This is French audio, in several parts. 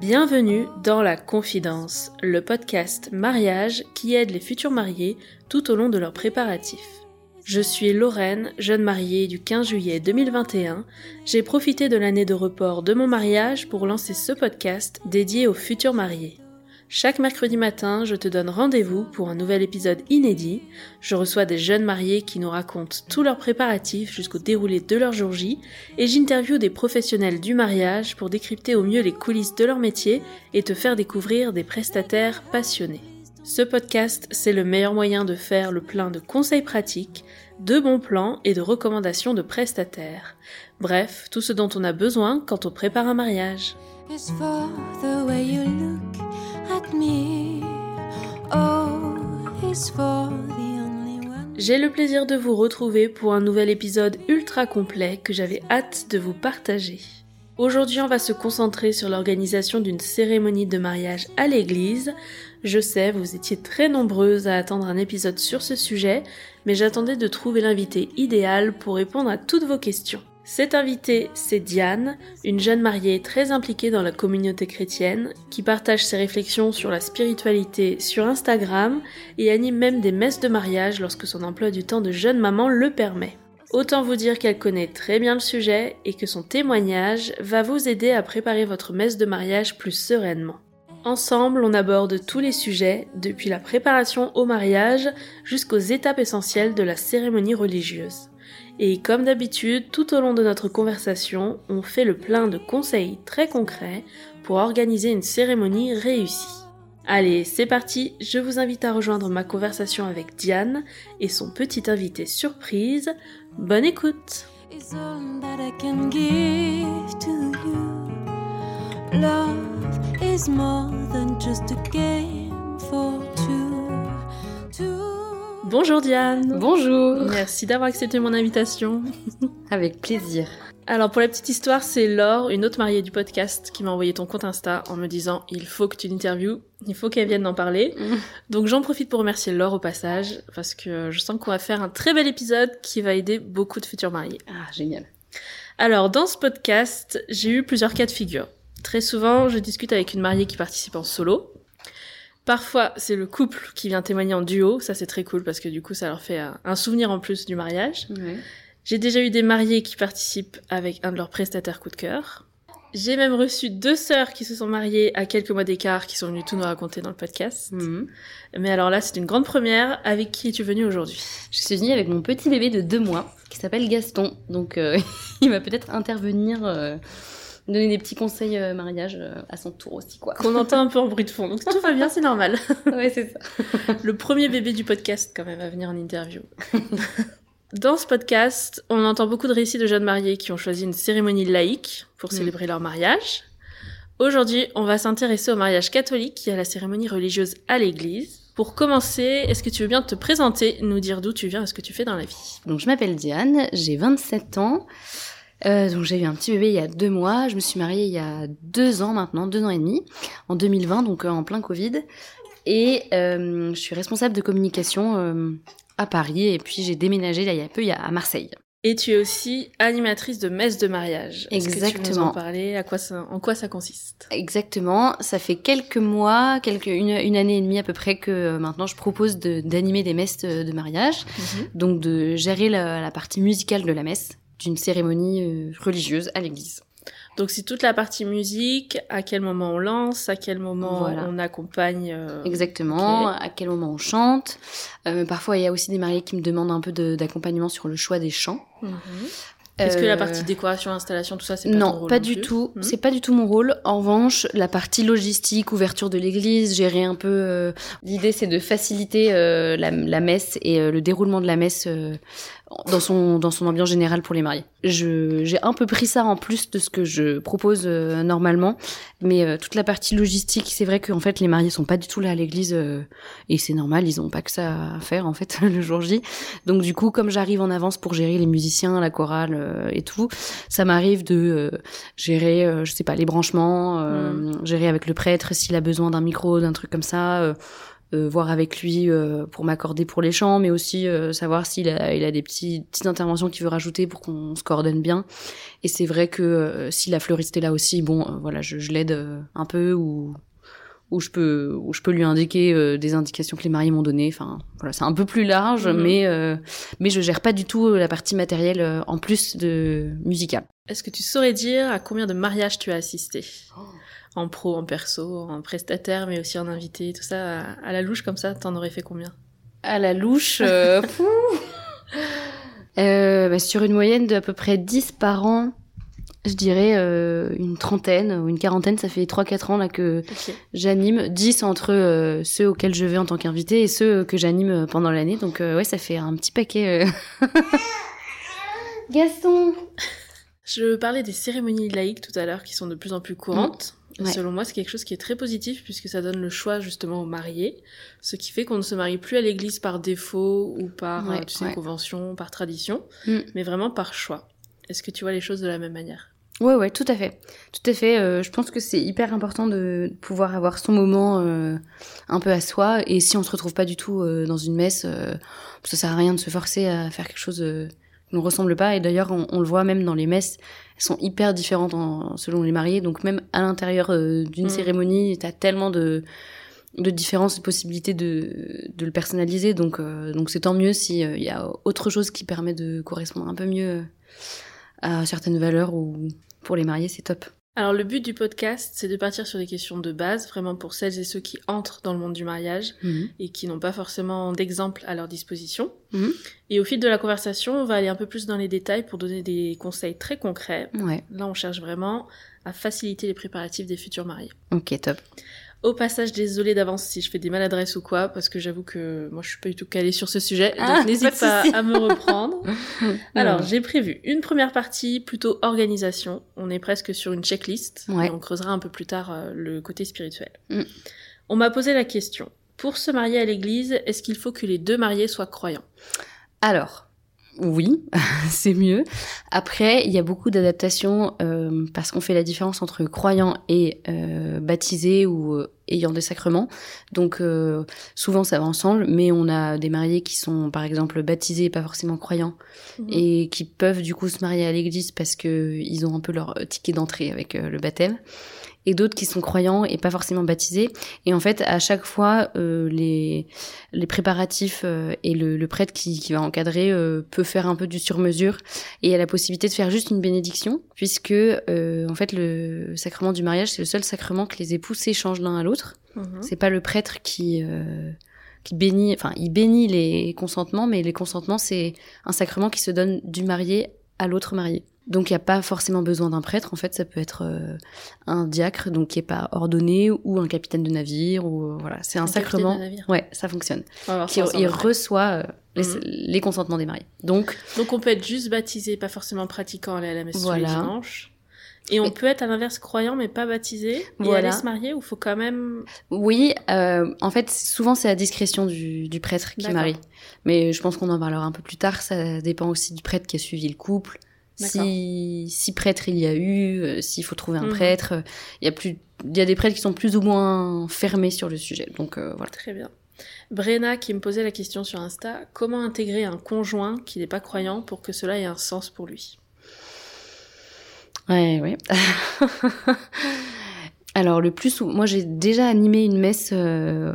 Bienvenue dans La Confidence, le podcast mariage qui aide les futurs mariés tout au long de leurs préparatifs. Je suis Lorraine, jeune mariée du 15 juillet 2021. J'ai profité de l'année de report de mon mariage pour lancer ce podcast dédié aux futurs mariés. Chaque mercredi matin, je te donne rendez-vous pour un nouvel épisode inédit. Je reçois des jeunes mariés qui nous racontent tous leurs préparatifs jusqu'au déroulé de leur jour J et j'interviewe des professionnels du mariage pour décrypter au mieux les coulisses de leur métier et te faire découvrir des prestataires passionnés. Ce podcast, c'est le meilleur moyen de faire le plein de conseils pratiques, de bons plans et de recommandations de prestataires. Bref, tout ce dont on a besoin quand on prépare un mariage. J'ai le plaisir de vous retrouver pour un nouvel épisode ultra complet que j'avais hâte de vous partager. Aujourd'hui, on va se concentrer sur l'organisation d'une cérémonie de mariage à l'église. Je sais, vous étiez très nombreuses à attendre un épisode sur ce sujet, mais j'attendais de trouver l'invité idéal pour répondre à toutes vos questions. Cette invitée, c'est Diane, une jeune mariée très impliquée dans la communauté chrétienne, qui partage ses réflexions sur la spiritualité sur Instagram et anime même des messes de mariage lorsque son emploi du temps de jeune maman le permet. Autant vous dire qu'elle connaît très bien le sujet et que son témoignage va vous aider à préparer votre messe de mariage plus sereinement. Ensemble, on aborde tous les sujets, depuis la préparation au mariage jusqu'aux étapes essentielles de la cérémonie religieuse. Et comme d'habitude, tout au long de notre conversation, on fait le plein de conseils très concrets pour organiser une cérémonie réussie. Allez, c'est parti, je vous invite à rejoindre ma conversation avec Diane et son petit invité surprise. Bonne écoute. Love is more than just a game for. Bonjour Diane Bonjour Merci d'avoir accepté mon invitation. Avec plaisir. Alors pour la petite histoire, c'est Laure, une autre mariée du podcast, qui m'a envoyé ton compte Insta en me disant il faut que tu l'interviewes, il faut qu'elle vienne en parler. Donc j'en profite pour remercier Laure au passage, parce que je sens qu'on va faire un très bel épisode qui va aider beaucoup de futurs mariés. Ah, génial. Alors dans ce podcast, j'ai eu plusieurs cas de figure. Très souvent, je discute avec une mariée qui participe en solo. Parfois, c'est le couple qui vient témoigner en duo, ça c'est très cool parce que du coup ça leur fait un- un souvenir en plus du mariage. J'ai déjà eu des mariés qui participent avec un de leurs prestataires coup de cœur. J'ai même reçu deux sœurs qui se sont mariées à quelques mois d'écart qui sont venues tout nous raconter dans le podcast. Mhm. Mais alors là, c'est une grande première. Avec qui es-tu venue aujourd'hui? Je suis venue avec mon petit bébé de deux mois qui s'appelle Gaston. Donc, euh, il va peut-être intervenir, euh, donner des petits conseils euh, mariage euh, à son tour aussi, quoi. Qu'on entend un peu en bruit de fond. Donc tout va bien, c'est normal. ouais, c'est ça. Le premier bébé du podcast quand même va venir en interview. Dans ce podcast, on entend beaucoup de récits de jeunes mariés qui ont choisi une cérémonie laïque pour Mm. célébrer leur mariage. Aujourd'hui, on va s'intéresser au mariage catholique qui est la cérémonie religieuse à l'église. Pour commencer, est-ce que tu veux bien te présenter, nous dire d'où tu viens et ce que tu fais dans la vie? Donc, je m'appelle Diane, j'ai 27 ans. Euh, donc, j'ai eu un petit bébé il y a deux mois. Je me suis mariée il y a deux ans maintenant, deux ans et demi, en 2020, donc euh, en plein Covid. Et euh, je suis responsable de communication euh, à Paris. Et puis, j'ai déménagé là, il y a peu il y a, à Marseille. Et tu es aussi animatrice de messe de mariage. Est-ce que tu nous en Exactement. parler? À quoi ça, En quoi ça consiste? Exactement. Ça fait quelques mois, quelques une, une année et demie à peu près que maintenant je propose de- d'animer des messes de, de mariage, donc de gérer la, la partie musicale de la messe d'une cérémonie euh, religieuse à l'église. Donc c'est toute la partie musique, à quel moment on lance, à quel moment Voilà. on accompagne. euh, Exactement. À quel moment on chante. Euh, parfois il y a aussi des mariés qui me demandent un peu d'accompagnement sur le choix des chants. Mhm. Est-ce que la partie décoration, installation, tout ça, c'est pas ton non, rôle pas non du plus tout. Mhm. C'est pas du tout mon rôle. En revanche, la partie logistique, ouverture de l'église, gérer un peu. euh, L'idée, c'est de faciliter euh, la, la messe et euh, le déroulement de la messe dans son dans son ambiance générale pour les mariés. Je j'ai un peu pris ça en plus de ce que je propose euh, normalement, mais euh, toute la partie logistique, c'est vrai qu'en fait les mariés sont pas du tout là à l'église euh, et c'est normal, ils ont pas que ça à faire en fait le jour J. Donc du coup, comme j'arrive en avance pour gérer les musiciens, la chorale et tout, ça m'arrive de gérer, je sais pas, les branchements, euh, gérer avec le prêtre s'il a besoin d'un micro, d'un truc comme ça. Euh, euh, voir avec lui euh, pour m'accorder pour les chants, mais aussi euh, savoir s'il a, il a des petits, petites interventions qu'il veut rajouter pour qu'on se coordonne bien. Et c'est vrai que si la fleuriste est là aussi, bon, voilà, je, je l'aide un peu ou où je peux où je peux lui indiquer des indications que les mariés m'ont données. Enfin, voilà, c'est un peu plus large, Mhm. mais mais je gère pas du tout la partie matérielle en plus de musicale. Est-ce que tu saurais dire à combien de mariages tu as assisté? En pro, en perso, en prestataire, mais aussi en invité, tout ça, à, à la louche comme ça, t'en aurais fait combien? À la louche, euh. Euh, bah, sur une moyenne de à peu près 10 par an, je dirais euh, une trentaine ou une quarantaine, ça fait 3-4 ans là que j'anime. 10 entre euh, ceux auxquels je vais en tant qu'invité et ceux que j'anime pendant l'année. Donc euh, ouais, ça fait un petit paquet. euh. Gaston Je parlais des cérémonies laïques tout à l'heure qui sont de plus en plus courantes. Ouais. Selon moi, c'est quelque chose qui est très positif puisque ça donne le choix justement aux mariés, ce qui fait qu'on ne se marie plus à l'église par défaut ou par Ouais, euh, tu sais, ouais. convention, par tradition, Mm. mais vraiment par choix. Est-ce que tu vois les choses de la même manière? Ouais, ouais, tout à fait. Tout à fait. euh, je pense que c'est hyper important de pouvoir avoir son moment euh, un peu à soi. Et si on se retrouve pas du tout euh, dans une messe, ça sert à rien de se forcer à faire quelque chose nous ressemble pas. Et d'ailleurs, on, on le voit même dans les messes, elles sont hyper différentes en- selon les mariés. Donc même à l'intérieur euh, d'une Mm. cérémonie, t'as tellement de de différences et de possibilités de, de le personnaliser. Donc euh, donc c'est tant mieux s'il y a autre chose qui permet de correspondre un peu mieux euh, à certaines valeurs ou pour les mariés, c'est top. Alors le but du podcast, c'est de partir sur des questions de base, vraiment pour celles et ceux qui entrent dans le monde du mariage et qui n'ont pas forcément d'exemple à leur disposition. Mhm. Et au fil de la conversation, on va aller un peu plus dans les détails pour donner des conseils très concrets. Ouais, Là, on cherche vraiment à faciliter les préparatifs des futurs mariés. ok, top. Au passage, désolé d'avance si je fais des maladresses ou quoi, parce que j'avoue que moi je suis pas du tout calée sur ce sujet, Ah, donc n'hésite pas à me reprendre. Alors, j'ai prévu une première partie plutôt organisation. On est presque sur une checklist. Ouais. Et on creusera un peu plus tard euh, le côté spirituel. Mm. On m'a posé la question. Pour se marier à l'église, est-ce qu'il faut que les deux mariés soient croyants? Alors, oui, c'est mieux. Après, il y a beaucoup d'adaptations euh, parce qu'on fait la différence entre croyant et euh, baptisé ou euh, ayant des sacrements. Donc, euh, souvent, ça va ensemble, mais on a des mariés qui sont, par exemple, baptisés et pas forcément croyants et qui peuvent du coup se marier à l'église parce que ils ont un peu leur ticket d'entrée avec le baptême et d'autres qui sont croyants et pas forcément baptisés et en fait à chaque fois euh, les les préparatifs euh, et le, le prêtre qui, qui va encadrer euh, peut faire un peu du sur-mesure et a la possibilité de faire juste une bénédiction puisque euh, en fait le sacrement du mariage c'est le seul sacrement que les époux s'échangent l'un à l'autre Mhm. c'est pas le prêtre qui euh, qui bénit, enfin il bénit les consentements, mais les consentements c'est un sacrement qui se donne du marié à l'autre marié. Donc il n'y a pas forcément besoin d'un prêtre. En fait, ça peut être euh, un diacre, donc qui est pas ordonné, ou un capitaine de navire, ou euh, voilà, c'est un, Un capitaine sacrement. de navire. Ouais, ça fonctionne. Qui, il reçoit euh, les, Mhm. les consentements des mariés. Donc Donc on peut être juste baptisé, pas forcément pratiquant, aller à la messe tous les Voilà. dimanches. Et on Mais- peut être à l'inverse croyant mais pas baptisé et Voilà. aller se marier ou faut quand même oui, euh, en fait souvent c'est à discrétion du, du prêtre qui marie. Mais je pense qu'on en parlera un peu plus tard. Ça dépend aussi du prêtre qui a suivi le couple. Si, si prêtre il y a eu, euh, s'il faut trouver un Mhm. prêtre, euh, il y a plus, il y a des prêtres qui sont plus ou moins fermés sur le sujet. Donc euh, voilà. Très bien. Brenna qui me posait la question sur Insta, comment intégrer un conjoint qui n'est pas croyant pour que cela ait un sens pour lui? Ouais, ouais. Alors le plus, moi j'ai déjà animé une messe euh,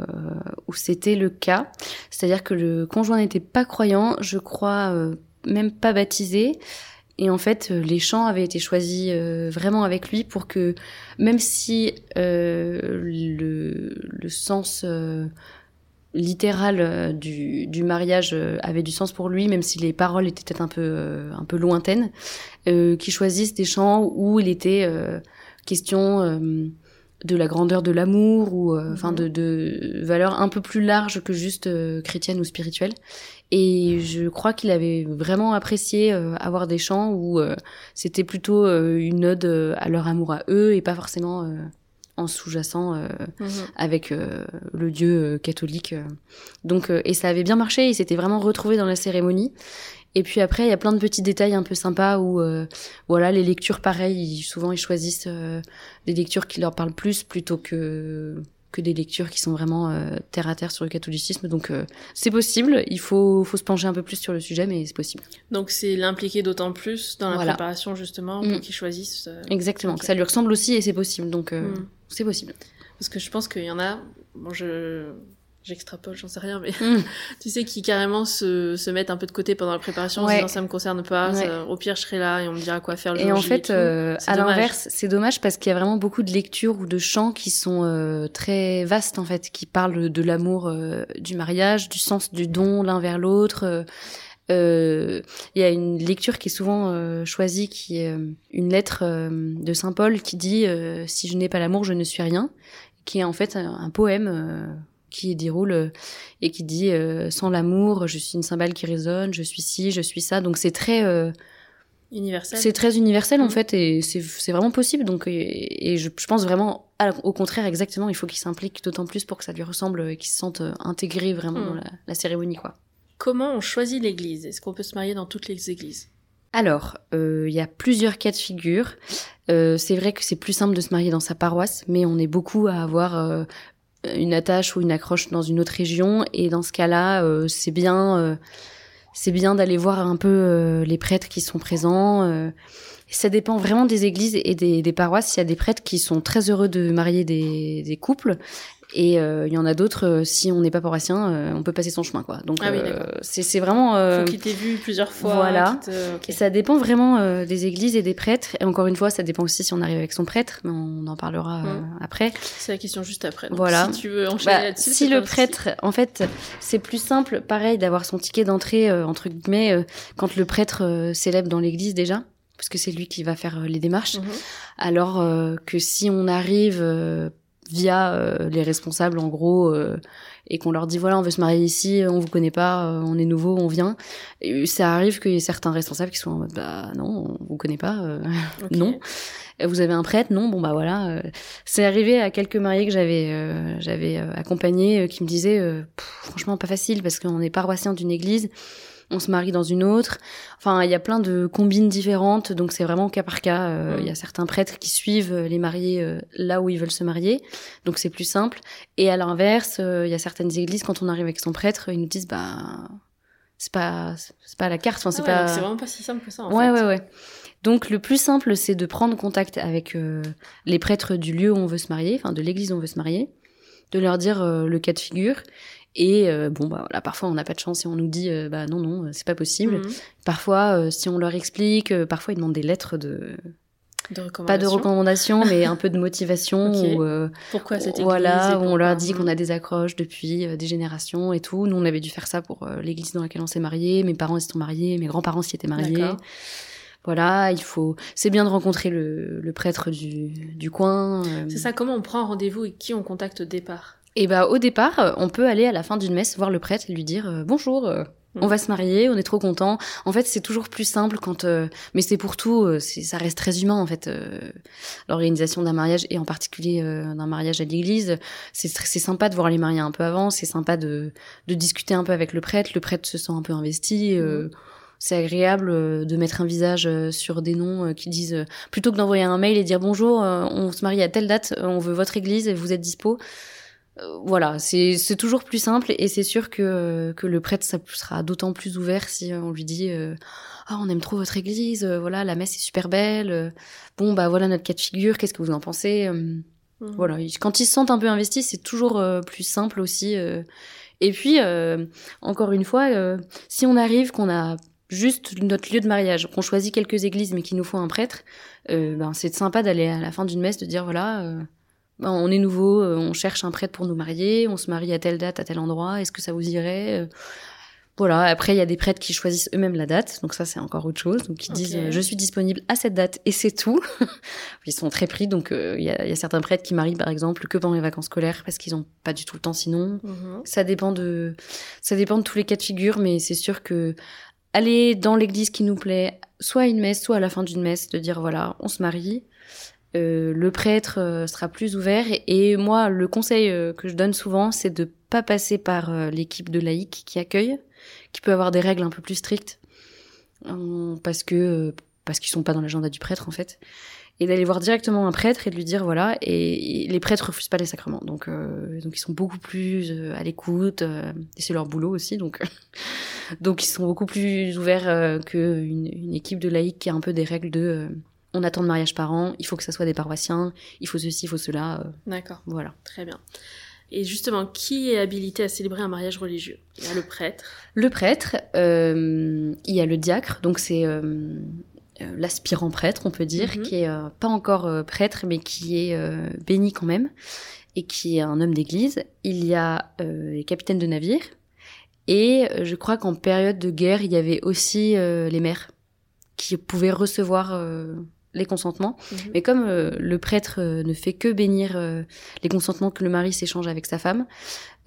où c'était le cas, c'est-à-dire que le conjoint n'était pas croyant, je crois euh, même pas baptisé, et en fait euh, les chants avaient été choisis euh, vraiment avec lui pour que même si euh, le, sens littéral du, mariage avait du sens pour lui, même si les paroles étaient peut-être un peu un peu lointaines, qu'il choisisse des chants où il était question de la grandeur de l'amour ou euh, enfin Mhm. de, de valeurs un peu plus larges que juste euh, chrétiennes ou spirituelles. Et je crois qu'il avait vraiment apprécié euh, avoir des chants où euh, c'était plutôt une ode à leur amour à eux et pas forcément en sous-jacent euh, avec le dieu catholique. Donc et ça avait bien marché, il s'était vraiment retrouvé dans la cérémonie. Et puis après, il y a plein de petits détails un peu sympas où euh, voilà, les lectures pareil, ils- souvent ils choisissent euh, des lectures qui leur parlent plus plutôt que que des lectures qui sont vraiment euh, terre à terre sur le catholicisme. Donc euh, c'est possible, il faut, faut se pencher un peu plus sur le sujet, mais c'est possible. Donc c'est l'impliquer d'autant plus dans la Voilà. préparation justement Mm. pour qu'ils choisissent. euh, Exactement, que ça lui ressemble aussi et c'est possible. Donc Mm. c'est possible. Parce que je pense qu'il y en a, bon je j'extrapole, j'en sais rien, mais Mm. tu sais qui carrément se, se mettent un peu de côté pendant la préparation en Ouais. disant ça me concerne pas, Ouais. ça- au pire je serai là et on me dira quoi faire le Et jour en fait, euh, à l'inverse, c'est dommage parce qu'il y a vraiment beaucoup de lectures ou de chants qui sont euh, très vastes en fait, qui parlent de l'amour euh, du mariage, du sens du don l'un vers l'autre. Il y a une lecture qui est souvent choisie, qui est une lettre de Saint Paul qui dit Si je n'ai pas l'amour, je ne suis rien », qui est en fait un, un poème qui déroule euh, et qui dit euh, Sans l'amour, je suis une cymbale qui résonne, je suis ci, je suis ça ». Donc c'est très... euh, universel. c'est très universel en Mhm. fait et c'est vraiment possible donc et, et je, je pense vraiment à- au contraire exactement il faut qu'il s'implique d'autant plus pour que ça lui ressemble et qu'il se sente intégré vraiment Mhm. dans la, la cérémonie quoi. Comment on choisit l'église? Est-ce qu'on peut se marier dans toutes les églises? Alors euh, il y a plusieurs cas de figure. Euh, c'est vrai que c'est plus simple de se marier dans sa paroisse mais on est beaucoup à avoir euh, une attache ou une accroche dans une autre région et dans ce cas-là euh, c'est bien euh, c'est bien d'aller voir un peu euh, les prêtres qui sont présents. ça dépend vraiment des églises et des, paroisses. Il y a des prêtres qui sont très heureux de marier des couples. Et euh, il y en a d'autres, euh, si on n'est pas paroissien, euh, on peut passer son chemin, quoi. Donc, Ah oui, euh, c'est vraiment... euh, Faut qu'il t'ait vu plusieurs fois. voilà. te- et ça dépend vraiment euh, des églises et des prêtres. Et encore une fois, ça dépend aussi si on arrive avec son prêtre, mais on en parlera après. C'est la question juste après. Donc, Voilà. Si tu veux enchaîner Bah, là-dessus. si le prêtre, en fait, c'est plus simple, pareil, d'avoir son ticket d'entrée, euh, entre guillemets, euh, quand le prêtre célèbre dans l'église déjà, parce que c'est lui qui va faire les démarches, Mhm. alors euh, que si on arrive euh, via euh, les responsables, en gros, euh, et qu'on leur dit, voilà, on veut se marier ici, on vous connaît pas, euh, on est nouveau, on vient, et ça arrive qu'il y ait certains responsables qui sont en mode, bah non, on vous connaît pas, euh, non. Euh, Vous avez un prêtre Non, bon bah voilà. euh, c'est arrivé à quelques mariés que j'avais euh, j'avais euh, accompagnés euh, qui me disaient euh, franchement pas facile parce qu'on est paroissien d'une église, on se marie dans une autre. Enfin, il y a plein de combines différentes, donc c'est vraiment cas par cas. Euh, Il Mm. y a certains prêtres qui suivent euh, les mariés euh, là où ils veulent se marier, donc c'est plus simple. Et à l'inverse, il y a certaines églises quand on arrive avec son prêtre, ils nous disent bah c'est pas c'est pas à la carte, enfin Ah c'est ouais, pas C'est vraiment pas si simple que ça. En ouais, fait. ouais, ouais. Donc le plus simple, c'est de prendre contact avec euh, les prêtres du lieu où on veut se marier, enfin de l'église où on veut se marier, de leur dire euh, le cas de figure. Et euh, bon, bah là, parfois on n'a pas de chance et on nous dit, euh, bah non, non, c'est pas possible. Mhm. Parfois, euh, si on leur explique, euh, parfois ils demandent des lettres de, pas de recommandations, mais un peu de motivation. Ok. ou, euh, Pourquoi cette église voilà, où on leur dit Mhm. qu'on a des accroches depuis euh, des générations et tout. Nous, on avait dû faire ça pour euh, l'église dans laquelle on s'est marié. Mes parents s'y sont mariés, mes grands-parents s'y étaient mariés. Voilà, il faut. C'est bien de rencontrer le, le prêtre du, du coin. euh. C'est ça, comment on prend rendez-vous et qui on contacte au départ? Et bah au départ, euh, on peut aller à la fin d'une messe voir le prêtre et lui dire euh, bonjour. euh, Mm. On va se marier, on est trop content. En fait, c'est toujours plus simple quand, euh, mais c'est pour tout. ça reste très humain en fait. L'organisation d'un mariage et en particulier d'un mariage à l'église, c'est sympa de voir les mariés un peu avant. C'est sympa de de discuter un peu avec le prêtre. Le prêtre se sent un peu investi. euh, c'est agréable de mettre un visage sur des noms qui disent plutôt que d'envoyer un mail et dire bonjour, on se marie à telle date, on veut votre église et vous êtes dispo. Voilà, c'est c'est toujours plus simple et c'est sûr que que le prêtre ça sera d'autant plus ouvert si euh, on lui dit euh, ah on aime trop votre église, euh, voilà la messe est super belle, euh, bon bah voilà notre cas de figure, qu'est-ce que vous en pensez Mhm. voilà, quand ils se sentent un peu investis, c'est toujours euh, plus simple aussi. euh. Et puis, euh, encore une fois, si on arrive, qu'on a juste notre lieu de mariage, qu'on choisit quelques églises, mais qu'il nous faut un prêtre, ben, c'est sympa d'aller à la fin d'une messe, de dire voilà, on est nouveau, euh, on cherche un prêtre pour nous marier, on se marie à telle date, à tel endroit, est-ce que ça vous irait Euh, voilà, après il y a des prêtres qui choisissent eux-mêmes la date, donc ça c'est encore autre chose. Donc ils disent euh, je suis disponible à cette date et c'est tout. Ils sont très pris, donc euh, il y, a, il y a certains prêtres qui marient par exemple que pendant les vacances scolaires parce qu'ils ont pas du tout le temps sinon. Mhm. Ça dépend de, ça dépend de tous les cas de figure, mais c'est sûr que aller dans l'église qui nous plaît, soit à une messe, soit à la fin d'une messe, de dire voilà, on se marie. Euh, le prêtre euh, sera plus ouvert et, moi le conseil euh, que je donne souvent c'est de pas passer par l'équipe de laïcs qui accueille qui peut avoir des règles un peu plus strictes parce que parce qu'ils sont pas dans l'agenda du prêtre en fait et d'aller voir directement un prêtre et de lui dire voilà. Et, les prêtres refusent pas les sacrements, donc donc ils sont beaucoup plus à l'écoute et c'est leur boulot aussi, donc donc ils sont beaucoup plus ouverts qu'une une équipe de laïcs qui a un peu des règles de on attend de mariage par an, il faut que ça soit des paroissiens, il faut ceci, il faut cela. D'accord. Voilà. Très bien. Et justement, qui est habilité à célébrer un mariage religieux? Il y a le prêtre. Le prêtre, il y a le diacre, donc c'est euh, l'aspirant prêtre, on peut dire, mhm. qui est euh, pas encore euh, prêtre, mais qui est béni quand même, et qui est un homme d'église. Il y a les capitaines de navire, et je crois qu'en période de guerre, il y avait aussi les maires qui pouvaient recevoir les consentements. Mhm. Mais comme le prêtre ne fait que bénir les consentements que le mari s'échange avec sa femme,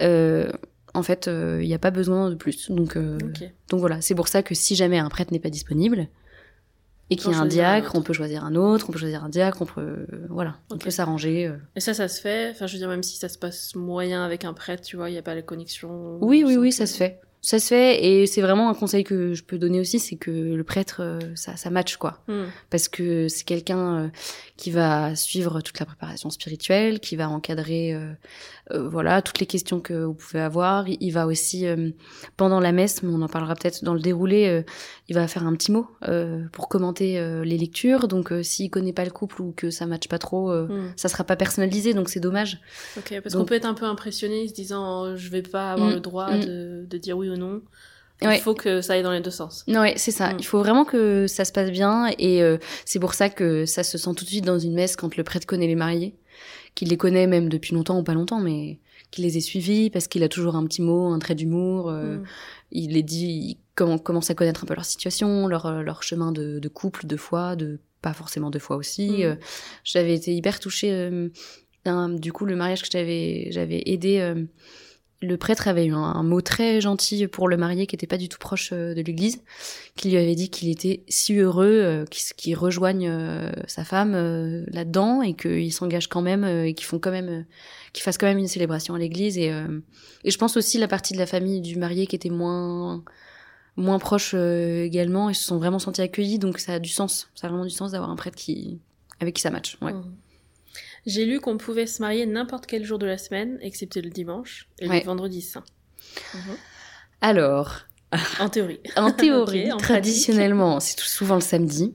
en fait, il n'y a pas besoin de plus. Donc, donc voilà, c'est pour ça que si jamais un prêtre n'est pas disponible, et qu'il y a un diacre, on peut choisir un autre, on peut choisir un diacre, on peut, voilà, on peut s'arranger. Euh. Et ça, ça se fait? Enfin, je veux dire, même si ça se passe moyen avec un prêtre, tu vois, il n'y a pas la connexion. Oui, oui, oui, ça se fait. Ça se fait, et c'est vraiment un conseil que je peux donner aussi, c'est que le prêtre, euh, ça, ça match, quoi. Hmm. Parce que c'est quelqu'un euh, qui va suivre toute la préparation spirituelle, qui va encadrer euh, voilà, toutes les questions que vous pouvez avoir. Il va aussi, euh, pendant la messe, mais on en parlera peut-être dans le déroulé, il va faire un petit mot pour commenter les lectures. Donc, s'il connaît pas le couple ou que ça matche pas trop, hmm. ça sera pas personnalisé, donc c'est dommage. Ok, parce qu'on peut être un peu impressionné en se disant, je vais pas avoir hmm. le droit de, de, dire oui ou non. Il faut que ça aille dans les deux sens. Ouais, c'est ça. Il faut vraiment que ça se passe bien et c'est pour ça que ça se sent tout de suite dans une messe quand le prêtre connaît les mariés qu'il les connaît même depuis longtemps ou pas longtemps, mais qu'il les ait suivis parce qu'il a toujours un petit mot, un trait d'humour. Euh, mm. Il les dit, il commence à connaître un peu leur situation, leur, euh, leur chemin de, de couple, de foi, de pas forcément de foi aussi. Mm. Euh, j'avais été hyper touchée. du coup, le mariage que j'avais j'avais aidé le prêtre avait eu un, mot très gentil pour le marié qui était pas du tout proche euh, de l'église, qui lui avait dit qu'il était si heureux euh, qu'il rejoigne euh, sa femme là-dedans et qu'il s'engage quand même et qu'ils font quand même qu'il fasse quand même une célébration à l'église et et je pense aussi la partie de la famille du marié qui était moins moins proche également ils se sont vraiment sentis accueillis donc ça a du sens ça a vraiment du sens d'avoir un prêtre qui avec qui ça match ouais. Mmh. J'ai lu qu'on pouvait se marier n'importe quel jour de la semaine, excepté le dimanche et le vendredi saint. Mhm. Alors. En théorie. en théorie, traditionnellement, c'est souvent le samedi.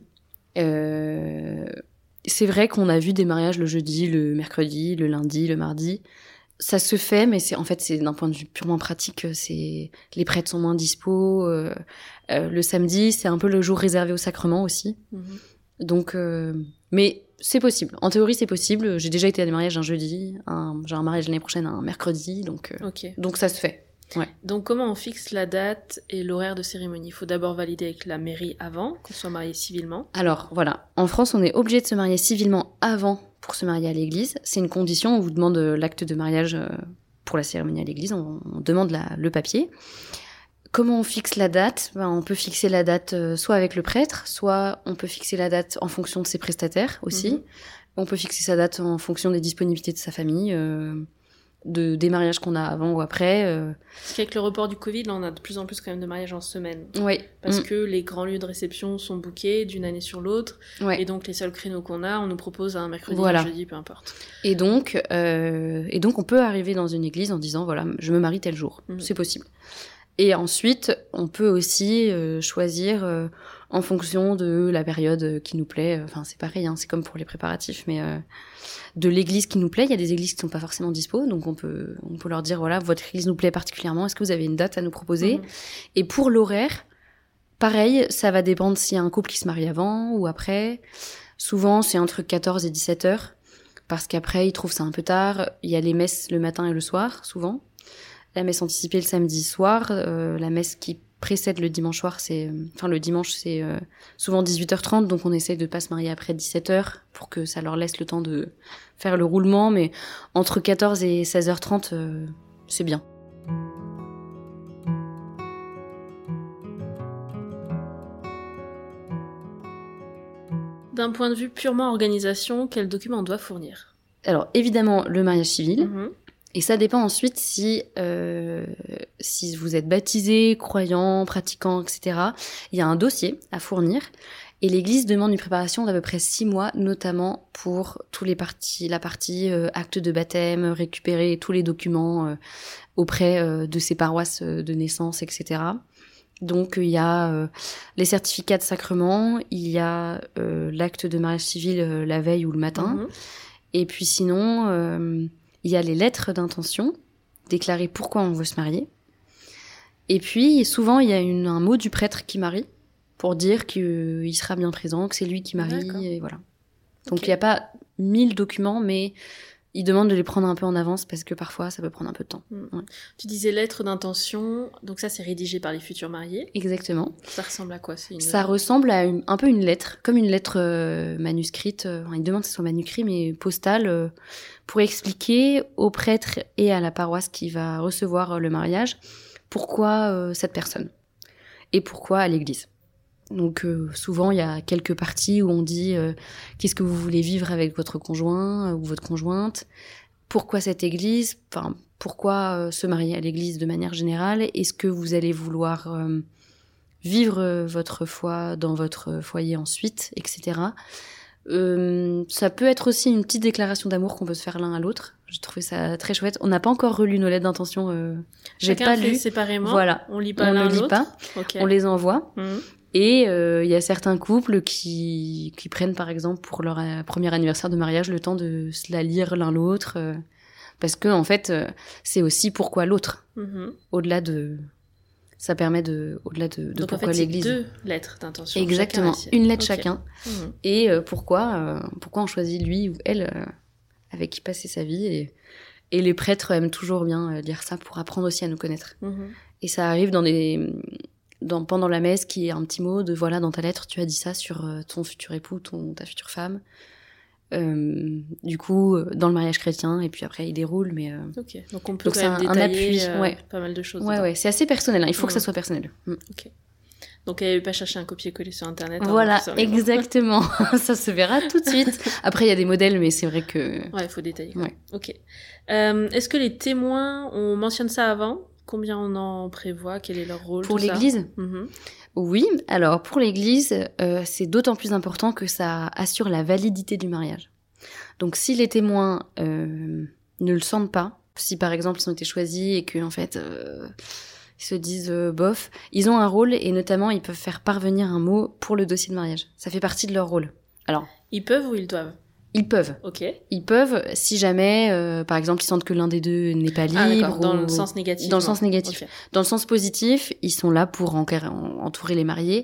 Euh, c'est vrai qu'on a vu des mariages le jeudi, le mercredi, le lundi, le mardi. Ça se fait, mais c'est en fait c'est d'un point de vue purement pratique. C'est les prêtres sont moins dispo. Euh, euh, le samedi, c'est un peu le jour réservé au sacrement aussi. Mhm. Donc, mais c'est possible. En théorie, c'est possible. J'ai déjà été à des mariages un jeudi, j'ai un mariage l'année prochaine un mercredi, donc, euh, donc ça se fait. Ouais. Donc comment on fixe la date et l'horaire de cérémonie? Il faut d'abord valider avec la mairie avant qu'on soit marié civilement. Alors voilà, en France, on est obligé de se marier civilement avant pour se marier à l'église. C'est une condition, on vous demande euh, l'acte de mariage euh, pour la cérémonie à l'église, on, demande le papier. Comment on fixe la date? Ben, On peut fixer la date euh, soit avec le prêtre, soit on peut fixer la date en fonction de ses prestataires aussi. Mhm. On peut fixer sa date en fonction des disponibilités de sa famille, euh, de, des mariages qu'on a avant ou après. Euh. Parce qu'avec le report du Covid, là, on a de plus en plus quand même de mariages en semaine. Oui. Parce mm. que les grands lieux de réception sont bookés d'une année sur l'autre. Et donc, les seuls créneaux qu'on a, on nous propose un mercredi, voilà. un jeudi, peu importe. Et donc, et donc, on peut arriver dans une église en disant, voilà, je me marie tel jour. Mm. C'est possible. Et ensuite, on peut aussi euh, choisir euh, en fonction de la période qui nous plaît. Enfin, c'est pareil, hein, c'est comme pour les préparatifs, mais euh, de l'église qui nous plaît. Il y a des églises qui sont pas forcément dispo, donc on peut on peut leur dire voilà, votre église nous plaît particulièrement. Est-ce que vous avez une date à nous proposer mhm. Et pour l'horaire, pareil, ça va dépendre s'il y a un couple qui se marie avant ou après. Souvent, c'est entre 14 et 17 heures, parce qu'après, ils trouvent ça un peu tard. Il y a les messes le matin et le soir, souvent la messe anticipée le samedi soir, euh, la messe qui précède le dimanche soir, c'est, euh, enfin le dimanche c'est euh, souvent 18h30, donc on essaie de pas se marier après 17h pour que ça leur laisse le temps de faire le roulement, mais entre 14 et 16h30, c'est bien. D'un point de vue purement organisation, quel document on doit fournir? Alors évidemment le mariage civil. Mhm. Et ça dépend ensuite si euh, si vous êtes baptisé, croyant, pratiquant, etc. Il y a un dossier à fournir Et l'Église demande une préparation d'à peu près six mois, notamment pour tous les parties, la partie euh, acte de baptême, récupérer tous les documents euh, auprès euh, de ses paroisses de naissance, etc. Donc il y a les certificats de sacrement, il y a l'acte de mariage civil la veille ou le matin, Mhm. et puis sinon il y a les lettres d'intention, déclarer pourquoi on veut se marier. Et puis souvent il y a une- un mot du prêtre qui marie pour dire qu'il sera bien présent, que c'est lui qui marie, et voilà. Donc il n'y a pas mille documents, mais il demande de les prendre un peu en avance parce que parfois ça peut prendre un peu de temps. Tu disais lettre d'intention, donc ça c'est rédigé par les futurs mariés. Exactement. Ça ressemble à quoi une... Ça ressemble à une- un peu une lettre, comme une lettre euh, manuscrite. euh, enfin, il demande que ce soit manuscrit, mais postale, euh, pour expliquer au prêtre et à la paroisse qui va recevoir euh, le mariage pourquoi euh, cette personne et pourquoi à l'église. Donc euh, souvent il y a quelques parties où on dit euh, qu'est-ce que vous voulez vivre avec votre conjoint euh, ou votre conjointe, pourquoi cette église, enfin pourquoi se marier à l'église de manière générale, est-ce que vous allez vouloir vivre votre foi dans votre foyer ensuite, etc. Euh, ça peut être aussi une petite déclaration d'amour qu'on peut se faire l'un à l'autre. J'ai trouvé ça très chouette. On n'a pas encore relu nos lettres d'intention. Euh, J'ai pas fait lu. séparément. Voilà. On lit pas On l'un ne lit l'autre. On les envoie. Mhm. Et euh, il y a certains couples qui, qui prennent par exemple pour leur euh, premier anniversaire de mariage le temps de se la lire l'un l'autre. euh, parce que en fait, euh, c'est aussi pourquoi l'autre. Mhm. Au-delà de. Ça permet de. Au-delà de, de Donc en pourquoi fait, l'église. deux lettres d'intention. Exactement. Une lettre chacun. Mhm. et pourquoi pourquoi on choisit lui ou elle avec qui passer sa vie et, et les prêtres aiment toujours bien lire ça pour apprendre aussi à nous connaître Mhm. et ça arrive dans des dans pendant la messe qui est un petit mot de voilà dans ta lettre tu as dit ça sur euh, ton futur époux ton ta future femme Euh, du coup euh, dans le mariage chrétien et puis après il déroule mais euh, Ok. Donc on peut Donc quand c'est même un- appui, euh, ouais. pas mal de choses. ouais dedans. ouais c'est assez personnel hein. il faut que ça Mhm. soit personnel Mm. Donc elle pas chercher un copier-coller sur internet. hein, voilà exactement ça se verra tout de suite après il y a des modèles mais c'est vrai que Ouais, il faut détailler. Ouais. Ok. Est-ce que les témoins, on mentionne ça avant? Combien on en prévoit Quel est leur rôle pour l'église Mhm. Oui, alors pour l'Église, euh, c'est d'autant plus important que ça assure la validité du mariage. Donc si les témoins euh, ne le sentent pas, si par exemple ils ont été choisis et que en fait euh, ils se disent bof, ils ont un rôle et notamment ils peuvent faire parvenir un mot pour le dossier de mariage. Ça fait partie de leur rôle. Alors Ils peuvent ou ils doivent? Ils peuvent, Ok. ils peuvent si jamais euh, par exemple ils sentent que l'un des deux n'est pas libre. Ah d'accord, dans le sens négatif. dans le sens négatif. Dans le sens positif, ils sont là pour en- en- entourer les mariés.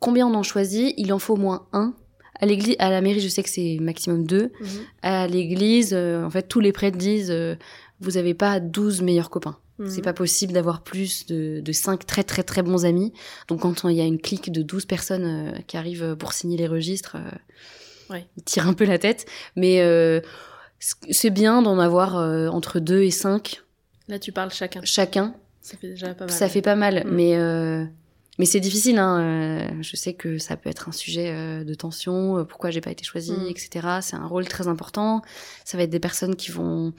Combien on en choisit? Il en faut au moins un. À l'église, à la mairie, je sais que c'est maximum deux. Mhm. À l'église, euh, en fait, tous les prêtres disent euh, vous n'avez pas 12 meilleurs copains. Mhm. C'est pas possible d'avoir plus de, de 5 très très très bons amis. Donc quand il y a une clique de 12 personnes qui arrivent pour signer les registres, Ouais. ils tirent un peu la tête. Mais euh, c'est bien d'en avoir euh, entre 2 et 5 Là, tu parles chacun. chacun. Ça fait déjà pas mal. Ça fait pas mal, Mm. mais euh, mais c'est difficile. Hein. Je sais que ça peut être un sujet de tension. Pourquoi j'ai pas été choisie, Mm. etc. C'est un rôle très important. Ça va être des personnes qui vont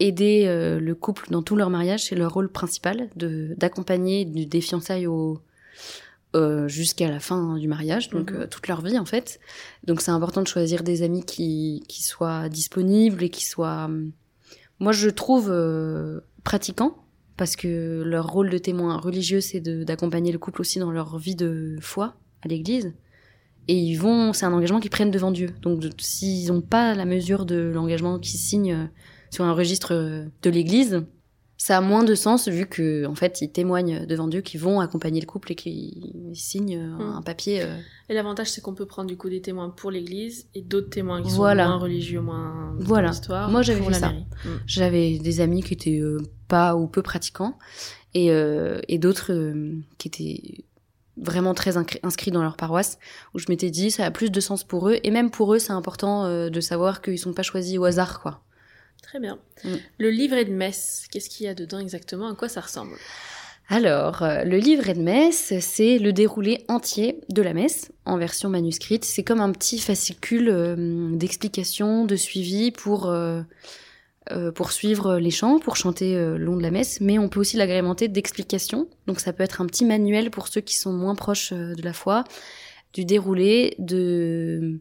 aider le couple dans tout leur mariage. C'est leur rôle principal d'accompagner du- des fiançailles au euh, jusqu'à la fin du mariage, donc Mhm. euh, toute leur vie en fait. Donc c'est important de choisir des amis qui qui soient disponibles et qui soient, hum, moi je trouve euh, pratiquants parce que leur rôle de témoin religieux, c'est d'accompagner le couple aussi dans leur vie de foi à l'église. Et ils vont, c'est un engagement qu'ils prennent devant Dieu. Donc, s'ils n'ont pas la mesure de l'engagement qu'ils signent euh, sur un registre euh, de l'église, ça a moins de sens vu que, en fait, ils témoignent devant Dieu qu'ils vont accompagner le couple et qu'ils signent euh, Mm. un papier. euh, Et l'avantage, c'est qu'on peut prendre du coup des témoins pour l'Église et d'autres témoins qui sont moins religieux, moins dans Voilà. l'histoire. Moi, j'avais fait ça. mairie. Mm. J'avais des amis qui étaient euh, pas ou peu pratiquants et, euh, et d'autres qui étaient vraiment très inscrits dans leur paroisse où je m'étais dit ça a plus de sens pour eux et même pour eux c'est important de savoir qu'ils sont pas choisis au hasard quoi. Très bien. Mm. Le livret de messe, qu'est-ce qu'il y a dedans exactement? À quoi ça ressemble? Alors, euh, le livret de messe, c'est le déroulé entier de la messe en version manuscrite. C'est comme un petit fascicule euh, d'explication, de suivi pour, euh, pour suivre les chants, pour chanter euh, le long de la messe, mais on peut aussi l'agrémenter d'explications. Donc ça peut être un petit manuel pour ceux qui sont moins proches de la foi, du déroulé de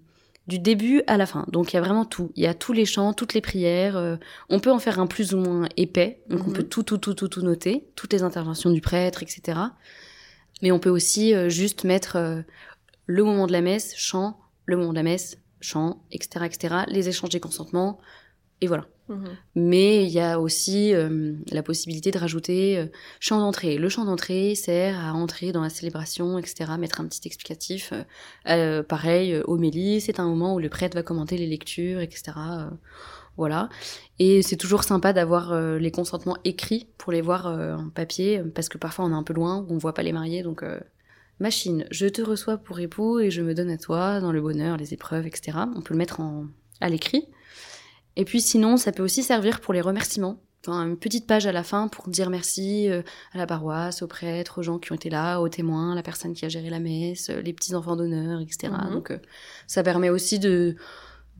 du début à la fin. Donc il y a vraiment tout. Il y a tous les chants, toutes les prières. euh, on peut en faire un plus ou moins épais. Donc on Mhm. peut tout, tout, tout, tout, tout noter. Toutes les interventions du prêtre, etc. Mais on peut aussi euh, juste mettre euh, le moment de la messe, chant, le moment de la messe, chant, etc., etc. Les échanges des consentements. Et voilà. Mhm. Mais il y a aussi euh, la possibilité de rajouter euh, chant d'entrée. Le chant d'entrée sert à entrer dans la célébration, etc., mettre un petit explicatif. Euh, euh, pareil, homélie, c'est un moment où le prêtre va commenter les lectures, etc. voilà. Et c'est toujours sympa d'avoir les consentements écrits pour les voir en papier, parce que parfois on est un peu loin, on voit pas les mariés, donc... Machine, je te reçois pour époux et je me donne à toi dans le bonheur, les épreuves, etc. On peut le mettre en, à l'écrit. Et puis sinon, ça peut aussi servir pour les remerciements. Enfin, une petite page à la fin pour dire merci euh, à la paroisse, aux prêtres, aux gens qui ont été là, aux témoins, la personne qui a géré la messe, euh, les petits enfants d'honneur, etc. Mhm. Donc euh, ça permet aussi de,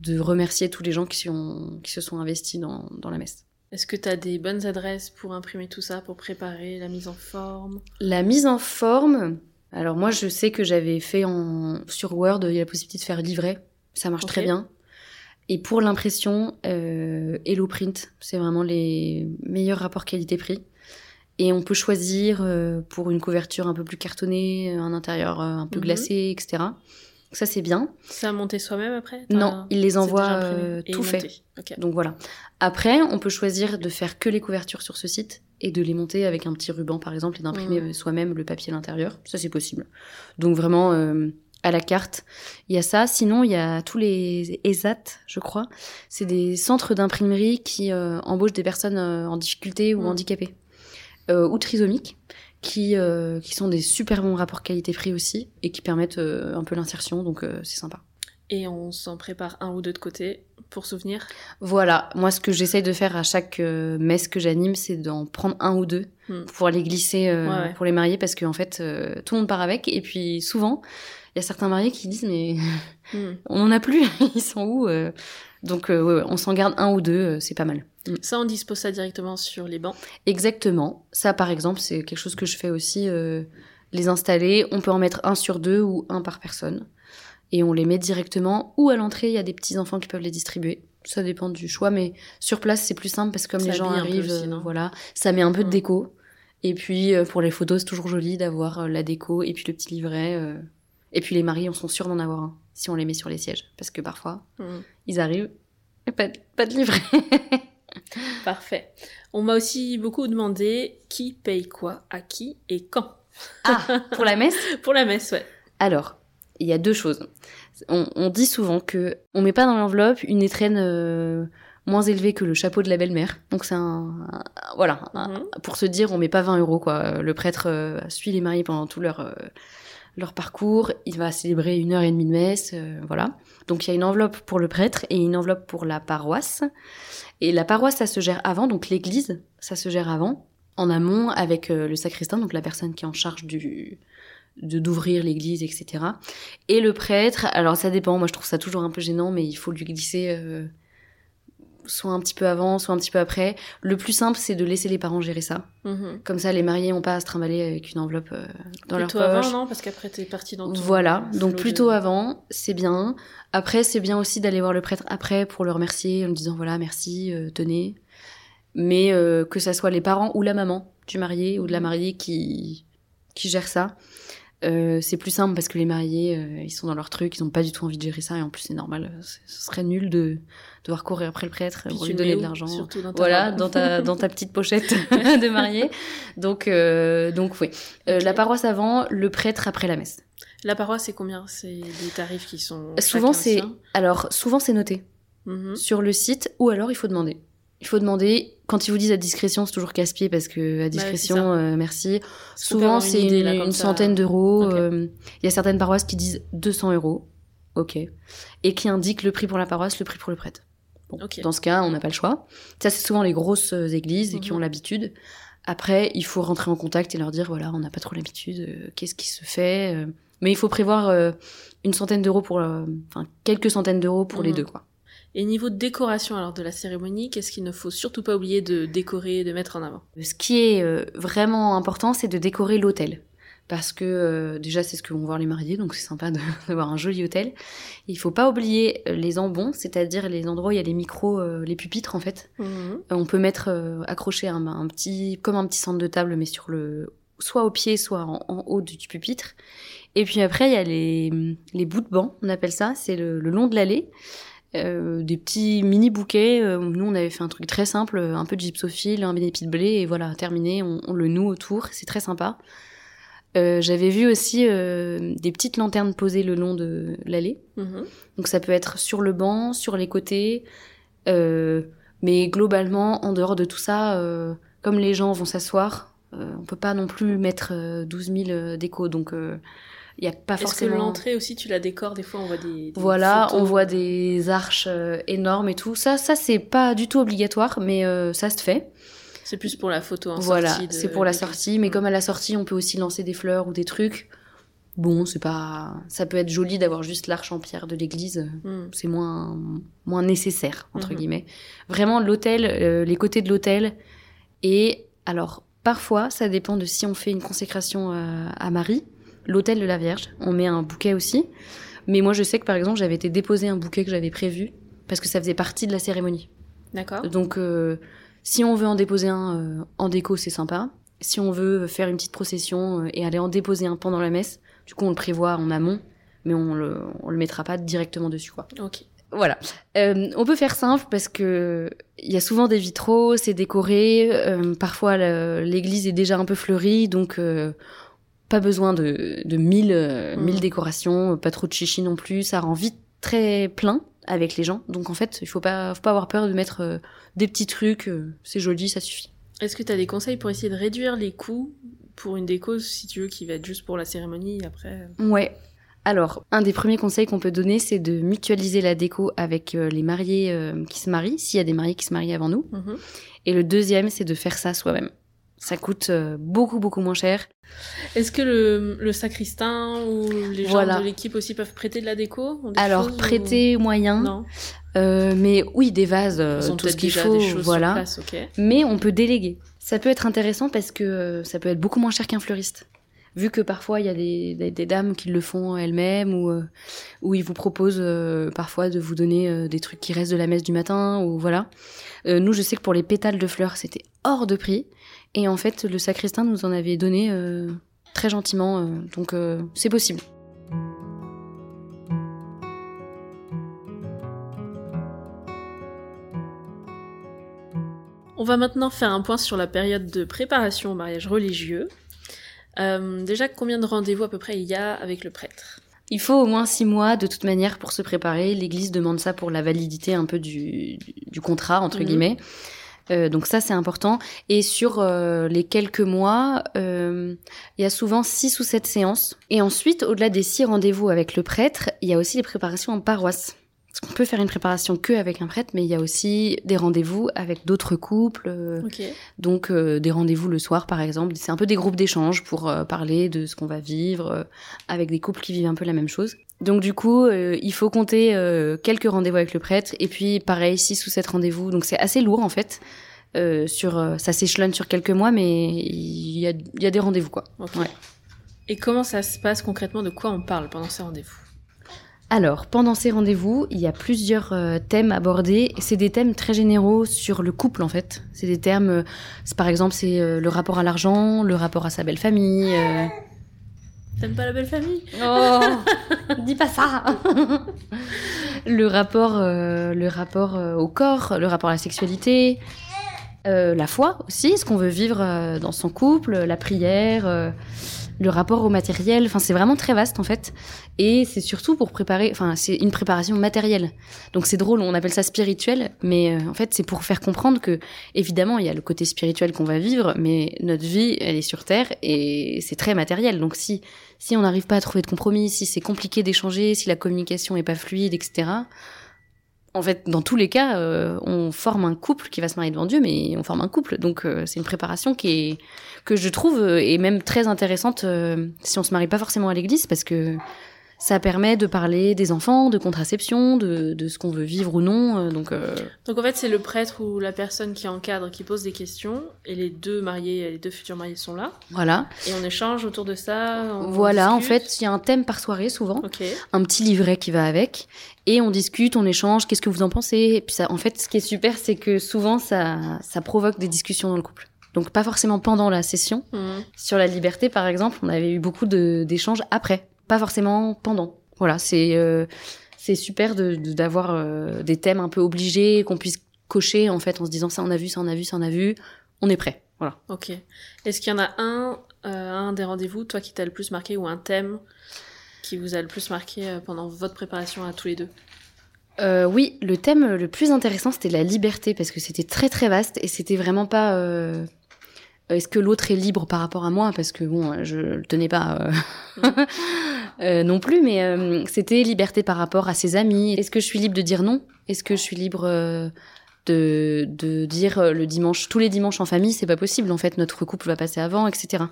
de remercier tous les gens qui, sont, qui se sont investis dans, dans la messe. Est-ce que tu as des bonnes adresses pour imprimer tout ça, pour préparer la mise en forme? La mise en forme, alors moi je sais que j'avais fait en sur Word, il y a la possibilité de faire livret, ça marche très bien. Et pour l'impression, euh, Hello Print, c'est vraiment les meilleurs rapports qualité-prix. Et on peut choisir euh, pour une couverture un peu plus cartonnée, un intérieur euh, un peu Mhm. glacé, etc. Ça c'est bien. C'est à monter soi-même après? Non, il les envoie euh, tout fait. Donc voilà. Après, on peut choisir de faire que les couvertures sur ce site et de les monter avec un petit ruban par exemple et d'imprimer Mhm. euh, soi-même le papier à l'intérieur. Ça c'est possible. Donc vraiment euh, à la carte, il y a ça. Sinon, il y a tous les ESAT, je crois. C'est des centres d'imprimerie qui euh, embauchent des personnes euh, en difficulté ou Mhm. handicapées euh, ou trisomiques. Qui, qui sont des super bons rapports qualité-prix aussi et qui permettent un peu l'insertion, donc c'est sympa. Et on s'en prépare un ou deux de côté pour souvenir? Voilà, moi ce que j'essaye de faire à chaque messe que j'anime, c'est d'en prendre un ou deux Hmm. pour les glisser Ouais, ouais. pour les mariés parce qu'en fait euh, tout le monde part avec et puis souvent il y a certains mariés qui disent mais Hmm. on en a plus, ils sont où euh? Donc euh, ouais, on s'en garde un ou deux, euh, c'est pas mal. Ça, on dispose ça directement sur les bancs? Exactement, ça par exemple c'est quelque chose que je fais aussi, les installer, on peut en mettre un sur deux ou un par personne et on les met directement ou à l'entrée il y a des petits enfants qui peuvent les distribuer. Ça dépend du choix, mais sur place c'est plus simple parce que comme Ça les gens arrivent, aussi, voilà, ça met un peu de Mm. déco. Et puis pour les photos c'est toujours joli d'avoir la déco et puis le petit livret. euh. Et puis les maris on sont sûrs d'en avoir un si on les met sur les sièges parce que parfois Hmm. ils arrivent et pas, de- pas de livret. Parfait. On m'a aussi beaucoup demandé qui paye quoi, à qui et quand. ah pour la messe. Pour la messe, ouais. Alors, il y a deux choses. On, on dit souvent que on met pas dans l'enveloppe une étrenne euh, moins élevée que le chapeau de la belle-mère. Donc c'est un, un- voilà, un- Mhm. pour se dire, on met pas 20 euros quoi. Le prêtre euh, suit les mariés pendant tout leur euh, leur parcours. Il va célébrer une heure et demie de messe, euh, voilà. Donc il y a une enveloppe pour le prêtre et une enveloppe pour la paroisse. Et la paroisse, ça se gère avant, donc l'église, ça se gère avant, en amont avec euh, le sacristain, donc la personne qui est en charge du de d'ouvrir l'église, etc. Et le prêtre, alors ça dépend, moi je trouve ça toujours un peu gênant, mais il faut lui glisser euh, soit un petit peu avant, soit un petit peu après. Le plus simple, c'est de laisser les parents gérer ça. Mhm. Comme ça, les mariés n'ont pas à se trimballer avec une enveloppe euh, dans Plutôt leur poche. avant, non Parce qu'après, t'es parti dans ton Voilà, donc plutôt de- avant, c'est bien. Après, c'est bien aussi d'aller voir le prêtre après pour le remercier en lui disant voilà, merci, euh, tenez. Mais euh, que ça soit les parents ou la maman du marié ou de la mariée qui, qui gère ça, euh, c'est plus simple parce que les mariés, euh, ils sont dans leur truc, ils n'ont pas du tout envie de gérer ça et en plus c'est normal, ce serait nul de devoir courir après le prêtre Puis pour lui donner de l'argent. Surtout dans ta Voilà, dans ta, dans ta petite pochette de mariée. Donc, euh, donc oui. Euh. La paroisse avant, le prêtre après la messe. La paroisse, c'est combien? C'est des tarifs qui sont. Souvent, c'est alors souvent c'est noté Mhm. sur le site ou alors il faut demander. Il faut demander quand ils vous disent à discrétion, c'est toujours casse-pied parce que à discrétion, euh, merci. Souvent c'est une, centaine d'euros. Euh, Il y a certaines paroisses qui disent 200 euros, ok, et qui indiquent le prix pour la paroisse, le prix pour le prêtre. Bon. Dans ce cas, on n'a pas le choix. Ça c'est souvent les grosses euh, églises qui Mhm. ont l'habitude. Après, il faut rentrer en contact et leur dire voilà, on n'a pas trop l'habitude, euh, qu'est-ce qui se fait. Mais il faut prévoir une centaine d'euros pour, enfin quelques centaines d'euros pour les Mhm. deux quoi. Et niveau de décoration alors de la cérémonie, qu'est-ce qu'il ne faut surtout pas oublier de décorer, de mettre en avant? Ce qui est euh, vraiment important, c'est de décorer l'hôtel. parce que euh, déjà c'est ce que vont voir les mariés, donc c'est sympa d'avoir un joli hôtel. Il faut pas oublier euh, les embons, c'est-à-dire les endroits où il y a les micros, les pupitres en fait. Euh, on peut mettre accroché un, un petit, comme un petit centre de table, mais sur le, soit au pied, soit en, en haut du pupitre. Et puis après il y a les, les bouts de banc, on appelle ça, c'est le, le long de l'allée. Euh, des petits mini bouquets. Euh, nous, on avait fait un truc très simple, un peu de gypsophile, un épi de blé, et voilà, terminé. On, on le noue autour, c'est très sympa. Euh, J'avais vu aussi euh, des petites lanternes posées le long de l'allée. Mhm. Donc ça peut être sur le banc, sur les côtés, euh, mais globalement, en dehors de tout ça, comme les gens vont s'asseoir, on peut pas non plus mettre euh, 12 000 euh, décos, donc il y a pas Est-ce que forcément. l'entrée aussi, tu la décores Des fois, on voit des. des Voilà, photos. on voit des arches euh, énormes et tout. Ça, ça c'est pas du tout obligatoire, mais euh, ça se fait. C'est plus pour la photo. en Voilà, de- c'est pour la sortie. Mais Mm. comme à la sortie, on peut aussi lancer des fleurs ou des trucs. Bon, c'est pas. Ça peut être joli d'avoir juste l'arche en pierre de l'église. Mhm. C'est moins moins nécessaire entre Mhm. guillemets. Vraiment, l'hôtel, euh, les côtés de l'hôtel. Et alors, parfois, ça dépend de si on fait une consécration à Marie, l'hôtel de la Vierge. On met un bouquet aussi. Mais moi, je sais que par exemple, j'avais été déposer un bouquet que j'avais prévu parce que ça faisait partie de la cérémonie. D'accord. Donc, euh, si on veut en déposer un euh, en déco, c'est sympa. Si on veut faire une petite procession euh, et aller en déposer un pendant la messe, du coup, on le prévoit en amont, mais on le, on le mettra pas directement dessus, quoi. Ok. Voilà. Euh, on peut faire simple parce que il y a souvent des vitraux, c'est décoré. euh, parfois, l'église est déjà un peu fleurie, donc euh, pas besoin de, de mille, euh, Mm. mille décorations, pas trop de chichi non plus. Ça rend vite très plein avec les gens. Donc en fait, il faut pas, faut pas avoir peur de mettre euh, des petits trucs. euh, c'est joli, ça suffit. Est-ce que tu as des conseils pour essayer de réduire les coûts pour une déco, si tu veux, qui va être juste pour la cérémonie après Ouais. Alors, un des premiers conseils qu'on peut donner, c'est de mutualiser la déco avec euh, les mariés euh, qui se marient, s'il y a des mariés qui se marient avant nous. Mhm. Et le deuxième, c'est de faire ça soi-même. Ça coûte euh, beaucoup, beaucoup moins cher. Est-ce que le, le sacristain ou les gens Voilà. de l'équipe aussi peuvent prêter de la déco Alors, ou- prêter moyen, Non. euh, mais oui, des vases, euh, Ils tout ce qu'il faut, des voilà. place. Mais on peut déléguer. Ça peut être intéressant parce que ça peut être beaucoup moins cher qu'un fleuriste. Vu que parfois il y a des, des, des dames qui le font elles-mêmes ou ou ils vous proposent euh, parfois de vous donner euh, des trucs qui restent de la messe du matin ou voilà. Nous, je sais que pour les pétales de fleurs, c'était hors de prix et en fait le sacristain nous en avait donné euh, très gentiment, euh, donc euh, c'est possible. On va maintenant faire un point sur la période de préparation au mariage religieux. Déjà, combien de rendez-vous à peu près il y a avec le prêtre? Il faut au moins six mois de toute manière pour se préparer. L'Église demande ça pour la validité un peu du, du, du contrat entre Mhm. guillemets. Euh, donc ça c'est important. Et sur euh, les quelques mois, euh, il y a souvent six ou sept séances. Et ensuite, au-delà des six rendez-vous avec le prêtre, il y a aussi les préparations en paroisse. Parce qu'on peut faire une préparation que avec un prêtre, mais il y a aussi des rendez-vous avec d'autres couples. donc euh, des rendez-vous le soir par exemple, c'est un peu des groupes d'échange pour euh, parler de ce qu'on va vivre euh, avec des couples qui vivent un peu la même chose. Donc du coup, euh, il faut compter euh, quelques rendez-vous avec le prêtre et puis pareil six ou sept rendez-vous. Donc c'est assez lourd en fait. Euh, sur ça s'échelonne sur quelques mois mais il y a, il y a des rendez-vous quoi. Ouais. Et comment ça se passe concrètement? De quoi on parle pendant ces rendez-vous? Alors, pendant ces rendez-vous, il y a plusieurs euh, thèmes abordés. C'est des thèmes très généraux sur le couple, en fait. C'est des euh, c'est- par exemple, c'est euh, le rapport à l'argent, le rapport à sa belle famille. T'aimes pas la belle famille? Oh, dis pas ça. le rapport, euh, le rapport euh, au corps, le rapport à la sexualité, euh, la foi aussi, ce qu'on veut vivre dans son couple, la prière, le rapport au matériel. Enfin, c'est vraiment très vaste en fait. Et c'est surtout pour préparer. Enfin, c'est une préparation matérielle. Donc c'est drôle, on appelle ça spirituel, mais euh, en fait c'est pour faire comprendre que évidemment il y a le côté spirituel qu'on va vivre, mais notre vie elle est sur terre et c'est très matériel. Donc si si on n'arrive pas à trouver de compromis, si c'est compliqué d'échanger, si la communication est pas fluide, etc. En fait, dans tous les cas, euh, on forme un couple qui va se marier devant Dieu, mais on forme un couple. Donc euh, c'est une préparation qui que je trouve euh, est même très intéressante si on se marie pas forcément à l'église, parce que ça permet de parler des enfants, de contraception, de, de ce qu'on veut vivre ou non. euh, Donc, euh, Donc en fait, c'est le prêtre ou la personne qui encadre qui pose des questions et les deux mariés, les deux futurs mariés sont là voilà. et on échange autour de ça. on Voilà, en fait, il y a un thème par soirée souvent, Ok. un petit livret qui va avec, et on discute, on échange, qu'est-ce que vous en pensez? Et puis ça, en fait, ce qui est super, c'est que souvent, ça, ça provoque des discussions dans le couple. Donc pas forcément pendant la session. Mhm. Sur la liberté, par exemple, on avait eu beaucoup d'échanges après, pas forcément pendant. Voilà, c'est euh, c'est super de de- d'avoir euh, des thèmes un peu obligés qu'on puisse cocher en fait en se disant ça on a vu, ça on a vu, ça on a vu, on est prêt. Voilà. Ok. Est-ce qu'il y en a un, euh, un des rendez-vous, toi, qui t'a le plus marqué ou un thème qui vous a le plus marqué pendant votre préparation à tous les deux? Euh, oui, le thème le plus intéressant, c'était la liberté, parce que c'était très très vaste et c'était vraiment pas. euh, Est-ce que l'autre est libre par rapport à moi? Parce que bon, je le tenais pas euh, euh, non plus, mais euh, c'était liberté par rapport à ses amis. Est-ce que je suis libre de dire non? Est-ce que je suis libre euh, de, dire le dimanche, tous les dimanches en famille C'est pas possible en fait, notre couple va passer avant, etc.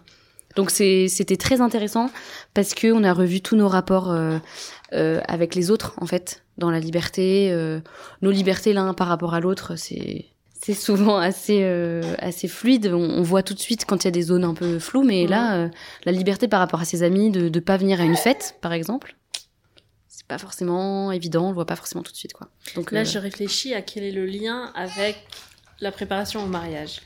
Donc c'était très intéressant parce que on a revu tous nos rapports euh, euh, avec les autres en fait dans la liberté, nos libertés l'un par rapport à l'autre, c'est c'est souvent assez euh, assez fluide. On, on voit tout de suite quand il y a des zones un peu floues, mais là, euh, la liberté par rapport à ses amis de de pas venir à une fête, par exemple, c'est pas forcément évident. On le voit pas forcément tout de suite, quoi. Donc Là, euh, je réfléchis à quel est le lien avec la préparation au mariage.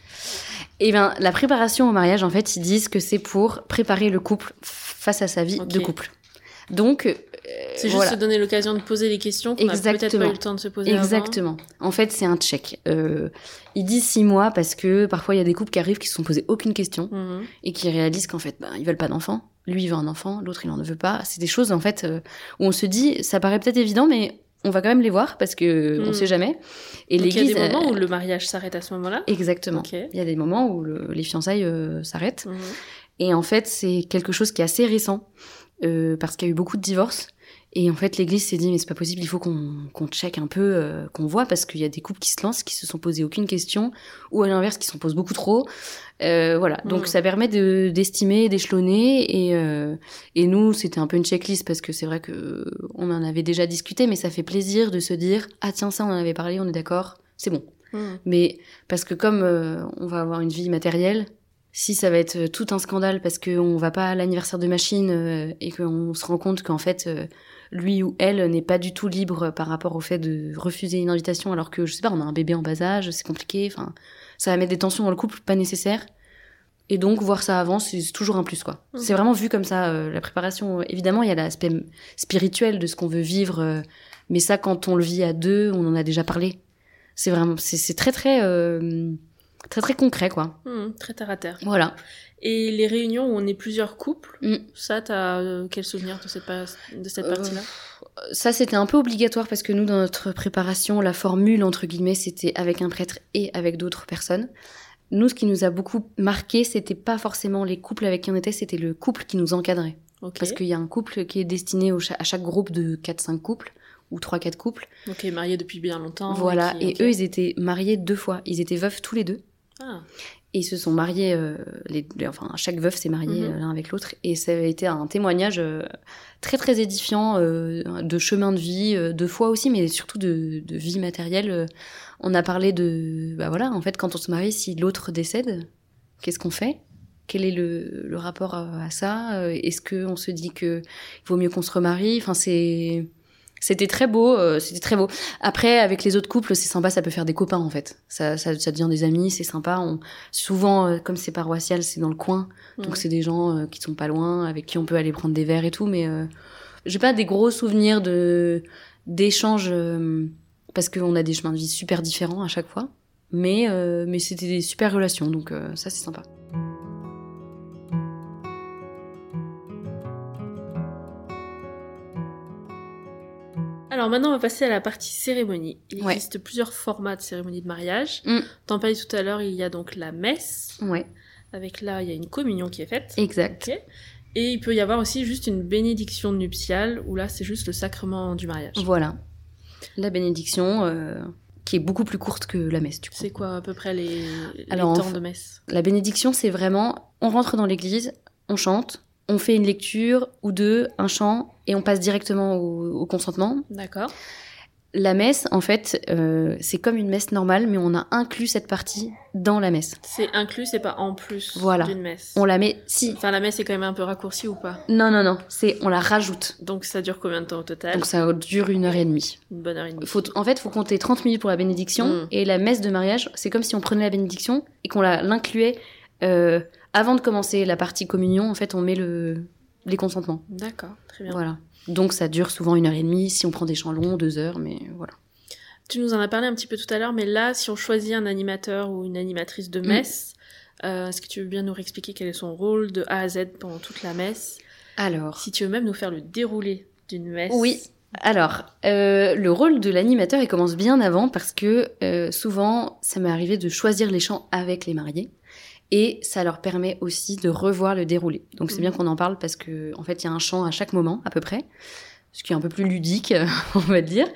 Eh bien, la préparation au mariage, en fait, ils disent que c'est pour préparer le couple face à sa vie de couple. Donc, C'est juste voilà. se donner l'occasion de poser les questions qu'on n'a peut-être pas eu le temps de se poser avant. Exactement. En fait, c'est un check. Euh, ils disent six mois parce que parfois il y a des couples qui arrivent qui se sont posés aucune question Mhm. et qui réalisent qu'en fait, ben, ils veulent pas d'enfant. Lui, il veut un enfant, l'autre, il en veut pas. C'est des choses en fait euh, où on se dit, ça paraît peut-être évident, mais on va quand même les voir parce que Mm. on sait jamais. Et Donc il y a l'église, des moments euh, où le mariage s'arrête à ce moment-là. exactement. Il y a des moments où le- les fiançailles euh, s'arrêtent. Mhm. Et en fait, c'est quelque chose qui est assez récent euh, parce qu'il y a eu beaucoup de divorces. Et en fait, l'Église s'est dit mais c'est pas possible, il faut qu'on qu'on check un peu, euh, qu'on voit parce qu'il y a des couples qui se lancent, qui se sont posés aucune question, ou à l'inverse qui s'en posent beaucoup trop. Euh, voilà, donc Mm. ça permet de d'estimer, d'échelonner. Et euh, et nous, c'était un peu une checklist parce que c'est vrai que on en avait déjà discuté, mais ça fait plaisir de se dire ah tiens ça on en avait parlé, on est d'accord, c'est bon. Mhm. Mais parce que comme euh, on va avoir une vie matérielle, si ça va être euh, tout un scandale parce qu'on va pas à l'anniversaire de machine euh, et qu'on se rend compte qu'en fait euh, lui ou elle n'est pas du tout libre par rapport au fait de refuser une invitation alors que je sais pas on a un bébé en bas âge, c'est compliqué, enfin ça va mettre des tensions dans le couple pas nécessaires. Et donc voir ça avant, c'est toujours un plus quoi. Mhm. C'est vraiment vu comme ça euh, la préparation. Évidemment, il y a l'aspect spirituel de ce qu'on veut vivre, mais ça quand on le vit à deux, on en a déjà parlé. C'est vraiment, c'est c'est très très euh, très très concret quoi. Mhm. Très terre à terre. Voilà. Et les réunions où on est plusieurs couples, Mm. ça, t'as euh, quel souvenir de cette, pa- de cette Euh, partie-là? Ça c'était un peu obligatoire parce que nous dans notre préparation, la formule entre guillemets, c'était avec un prêtre et avec d'autres personnes. Nous, ce qui nous a beaucoup marqué, c'était pas forcément les couples avec qui on était, c'était le couple qui nous encadrait. Parce qu'il y a un couple qui est destiné au cha- à chaque groupe de 4-5 couples ou 3-4 couples. Ok, mariés depuis bien longtemps. voilà. qui- Et eux, ils étaient mariés deux fois. Ils étaient veufs tous les deux. Ah. Et ils se sont mariés, euh, les, les- enfin chaque veuf s'est marié Mhm. euh, l'un avec l'autre, et ça a été un témoignage euh, très très édifiant euh, de chemin de vie, de foi aussi, mais surtout de, de vie matérielle. On a parlé de, bah voilà, en fait, quand on se marie, si l'autre décède, qu'est-ce qu'on fait? Quel est le, le rapport à, à ça? Est-ce que on se dit que il vaut mieux qu'on se remarie? Enfin, c'est c'était très beau, euh, c'était très beau. Après, avec les autres couples, c'est sympa, ça peut faire des copains en fait. Ça, ça, ça devient des amis, c'est sympa. On, souvent, euh, comme c'est paroissial, c'est dans le coin, donc c'est des gens euh, qui sont pas loin, avec qui on peut aller prendre des verres et tout. Mais euh, j'ai pas des gros souvenirs de d'échanges euh, parce qu'on a des chemins de vie super différents à chaque fois. Mais euh, mais c'était des super relations, donc euh, ça c'est sympa. Alors maintenant, on va passer à la partie cérémonie. Il Ouais. existe plusieurs formats de cérémonie de mariage. Mm. T'en parlais tout à l'heure, il y a donc la messe. Ouais, Avec là, il y a une communion qui est faite. exact. Et il peut y avoir aussi juste une bénédiction nuptiale, où là, c'est juste le sacrement du mariage. Voilà. La bénédiction, euh, qui est beaucoup plus courte que la messe, du coup. C'est quoi à peu près les, les Alors, en temps de messe? La bénédiction, c'est vraiment, on rentre dans l'église, on chante, on fait une lecture ou deux, un chant, et on passe directement au, au consentement. D'accord. La messe, en fait, euh, c'est comme une messe normale, mais on a inclus cette partie dans la messe. C'est inclus, c'est pas en plus Voilà. d'une messe. On la met, si, Enfin, la messe est quand même un peu raccourcie ou pas? Non, non, non, c'est, on la rajoute. Donc ça dure combien de temps au total? Donc ça dure une heure et demie. Une bonne heure et demie. Faut, en fait, faut compter 30 minutes pour la bénédiction, Mm. et la messe de mariage, c'est comme si on prenait la bénédiction et qu'on l'incluait euh, avant de commencer la partie communion. En fait, on met le, les consentements. D'accord, très bien. Voilà. Donc ça dure souvent une heure et demie, si on prend des chants longs, deux heures, mais voilà. Tu nous en as parlé un petit peu tout à l'heure, mais là, si on choisit un animateur ou une animatrice de Mm. messe, euh, est-ce que tu veux bien nous réexpliquer quel est son rôle de A à Z pendant toute la messe? Alors, Si tu veux même nous faire le déroulé d'une messe. Oui. Alors, euh, le rôle de l'animateur, il commence bien avant parce que euh, souvent, ça m'est arrivé de choisir les chants avec les mariés et ça leur permet aussi de revoir le déroulé. Donc c'est Mhm. bien qu'on en parle parce que en fait, il y a un chant à chaque moment à peu près, ce qui est un peu plus ludique, on va dire.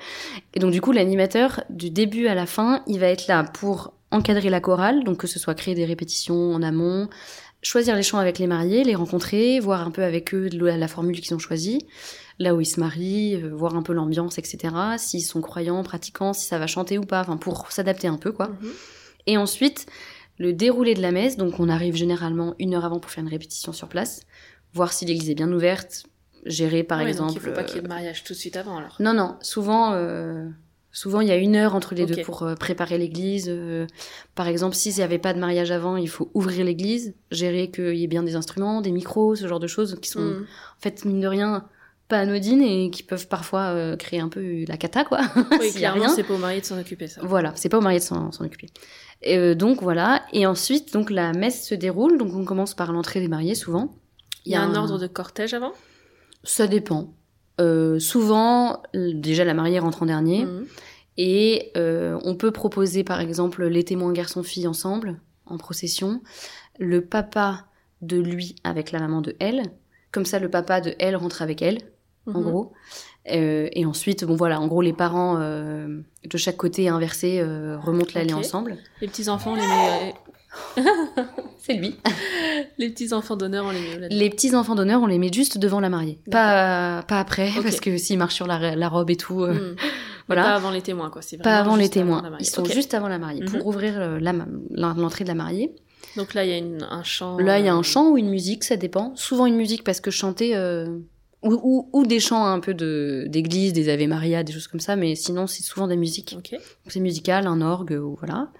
Et donc du coup, l'animateur du début à la fin, il va être là pour encadrer la chorale, donc que ce soit créer des répétitions en amont, choisir les chants avec les mariés, les rencontrer, voir un peu avec eux la la formule qu'ils ont choisie, là où ils se marient, euh, voir un peu l'ambiance, etc. S'ils sont croyants, pratiquants, si ça va chanter ou pas, enfin pour s'adapter un peu quoi. Mhm. Et ensuite, le déroulé de la messe, donc on arrive généralement une heure avant pour faire une répétition sur place, voir si l'église est bien ouverte, gérer par Ouais, donc exemple. il faut pas qu'il y ait euh, de mariage tout de suite avant alors. Non, non, souvent, euh, souvent il y a une heure entre les deux pour euh, préparer l'église. euh, par exemple, s'il n'y avait pas de mariage avant, il faut ouvrir l'église, gérer qu'il y ait bien des instruments, des micros, ce genre de choses qui sont Mhm. en fait, mine de rien, pas anodines et qui peuvent parfois euh, créer un peu la cata, quoi. Oui, clairement, c'est pas au mari de s'en occuper ça. Voilà, c'est pas au marié de s'en occuper. Et, euh, donc voilà, et ensuite, donc la messe se déroule, donc on commence par l'entrée des mariés souvent. Il y a un ordre de cortège avant? Ça dépend. Euh, souvent, déjà la mariée rentre en dernier, Mhm. et euh, on peut proposer par exemple les témoins garçon-fille ensemble, en procession, le papa de lui avec la maman de elle, comme ça le papa de elle rentre avec elle, en Mhm. gros. Euh, et ensuite, bon voilà, en gros, les parents euh, de chaque côté inversé euh, remontent l'allée ensemble. Les petits enfants, on les met. C'est lui. Les petits enfants d'honneur, on les met là Les petits enfants d'honneur, on les met juste devant la mariée, pas, pas après, parce que s'ils marchent sur la, la robe et tout, Mhm. voilà. Pas avant les témoins, quoi. c'est pas avant les témoins. mariée. Ils sont juste avant la mariée Mhm. pour ouvrir la ma- l'entrée de la mariée. Donc là, il y a une- un chant. Là, il y a un chant ou une musique, ça dépend. Souvent une musique parce que chanter ou, ou, ou des chants un peu de d'église, des Ave Maria, des choses comme ça, mais sinon c'est souvent des musiques. Ok. Donc, C'est musical, un orgue, ou voilà.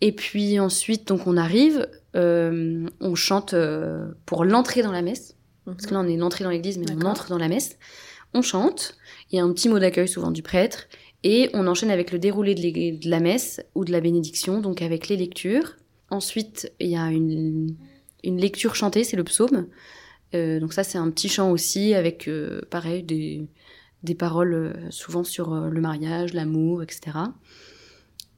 Et puis ensuite, donc on arrive, euh, on chante euh, pour l'entrée dans la messe. Mhm. Parce que là, on est l'entrée dans l'église, mais on entre dans la messe. On chante, il y a un petit mot d'accueil souvent du prêtre, et on enchaîne avec le déroulé de, de la messe ou de la bénédiction, donc avec les lectures. Ensuite, il y a une, une lecture chantée, c'est le psaume. Euh, donc ça, c'est un petit chant aussi, avec, euh, pareil, des, paroles euh, souvent sur le mariage, l'amour, etc.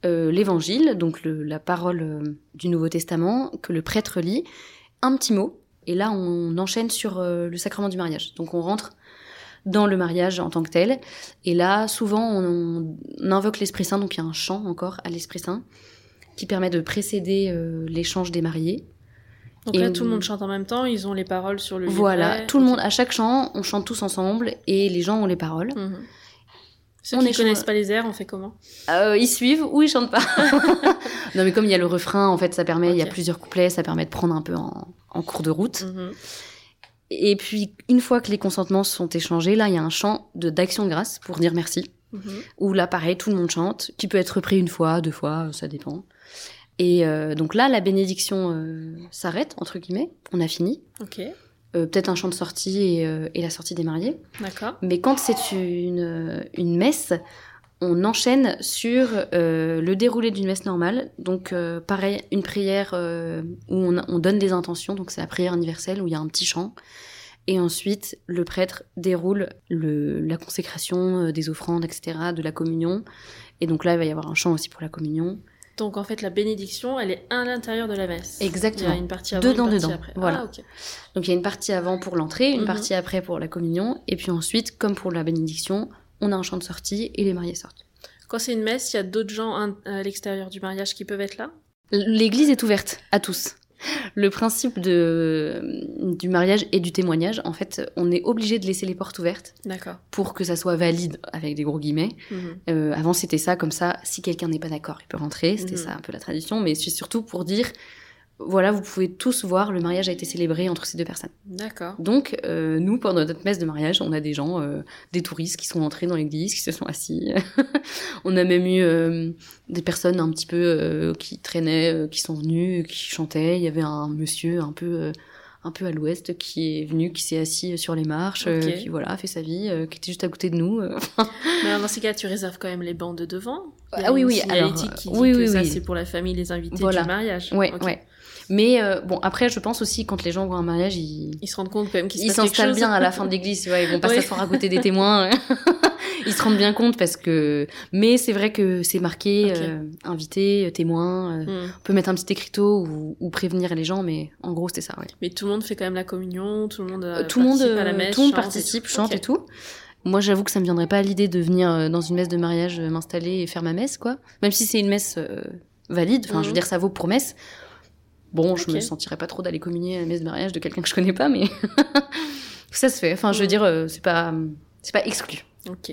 L'évangile, donc la parole du Nouveau Testament, que le prêtre lit, un petit mot, et là on enchaîne sur le sacrement du mariage. Donc on rentre dans le mariage en tant que tel, et là souvent on, invoque l'Esprit Saint, donc il y a un chant encore à l'Esprit Saint, qui permet de précéder l'échange des mariés. Donc Et là, tout le monde chante en même temps, ils ont les paroles sur le livret. Voilà, tout le monde, à chaque chant, on chante tous ensemble, et les gens ont les paroles. Ceux On qui échange- connaissent pas les airs, on fait comment? Euh, ils suivent ou ils chantent pas. non mais comme il y a le refrain, en fait, ça permet, il y a plusieurs couplets, ça permet de prendre un peu en, en cours de route. Mhm. Et puis une fois que les consentements sont échangés, là il y a un chant de d'action de grâce pour dire merci. Mhm. Où là pareil, tout le monde chante, qui peut être repris une fois, deux fois, ça dépend. Et euh, donc là la bénédiction euh, s'arrête entre guillemets, on a fini. Ok, Euh, Peut-être un chant de sortie et, et la sortie des mariés. d'accord. Mais quand c'est une, une messe, on enchaîne sur le déroulé d'une messe normale. Donc, pareil, une prière où on, on donne des intentions. Donc, c'est la prière universelle où il y a un petit chant. Et ensuite, le prêtre déroule le, la consécration des offrandes, etc., de la communion. Et donc là, il va y avoir un chant aussi pour la communion. Donc en fait, la bénédiction, elle est à l'intérieur de la messe. Exactement. Il y a une partie avant, Dedans, une partie dedans. après. Voilà. Ah. Donc, il y a une partie avant pour l'entrée, une Mhm. partie après pour la communion. Et puis ensuite, comme pour la bénédiction, on a un chant de sortie et les mariés sortent. Quand c'est une messe, il y a d'autres gens à l'extérieur du mariage qui peuvent être là? L'église est ouverte à tous. Le principe de, du mariage et du témoignage, en fait, on est obligé de laisser les portes ouvertes pour que ça soit valide, avec des gros guillemets. Mhm. Euh, avant, c'était ça, comme ça, si quelqu'un n'est pas d'accord, il peut rentrer. C'était Mhm. ça un peu la tradition, mais c'est surtout pour dire, voilà, vous pouvez tous voir, le mariage a été célébré entre ces deux personnes. D'accord. Donc, euh, nous, pendant notre messe de mariage, on a des gens, euh, des touristes qui sont entrés dans l'église, qui se sont assis. on a même eu euh, des personnes un petit peu qui traînaient, qui sont venues, qui chantaient. Il y avait un monsieur un peu, un peu à l'ouest qui est venu, qui s'est assis sur les marches, euh, qui voilà, a fait sa vie, euh, qui était juste à côté de nous. euh. Mais alors, dans ces cas, tu réserves quand même les bancs de devant Il y a Ah oui, une oui, alors, qui dit oui, que oui, ça, oui. c'est pour la famille, les invités Voilà. du mariage. Ouais, Ok. ouais. Mais euh, bon, après, je pense aussi quand les gens voient un mariage, ils, Ils se rendent compte quand même qu'il se ils passe quelque s'installent bien à la fin de l'église, ils vont pas s'asseoir à côté des témoins. ils se rendent bien compte parce que. Mais c'est vrai que c'est marqué euh, invité, euh, témoin. euh, Mhm. On peut mettre un petit écriteau ou, ou prévenir les gens, mais en gros, c'était ça, ouais. Mais tout le monde fait quand même la communion, tout le monde, tout le monde, à la messe, tout le monde et participe, chante et tout. Moi, j'avoue que ça me viendrait pas à l'idée de venir dans une messe de mariage, m'installer et faire ma messe, quoi. Même si c'est une messe valide, enfin, je veux Mhm. dire, ça vaut pour messe. Bon, je me sentirais pas trop d'aller communier à la messe de mariage de quelqu'un que je connais pas, mais ça se fait. Enfin, je veux Mhm. dire, euh, c'est pas, c'est pas exclu. Ok.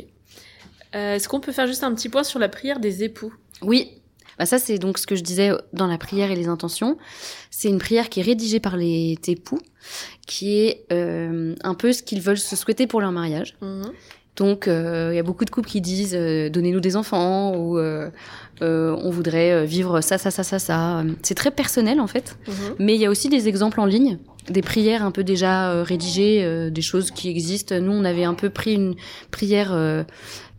Euh, Est-ce qu'on peut faire juste un petit point sur la prière des époux? Oui. Bah ça, c'est donc ce que je disais dans la prière et les intentions. C'est une prière qui est rédigée par les époux, qui est euh, un peu ce qu'ils veulent se souhaiter pour leur mariage. Mhm. Donc, euh, il y a beaucoup de couples qui disent euh, donnez-nous des enfants ou euh, euh, on voudrait vivre ça, ça, ça, ça, ça. C'est très personnel en fait. Mhm. Mais il y a aussi des exemples en ligne, des prières un peu déjà euh, rédigées, euh, des choses qui existent. Nous, on avait un peu pris une prière euh,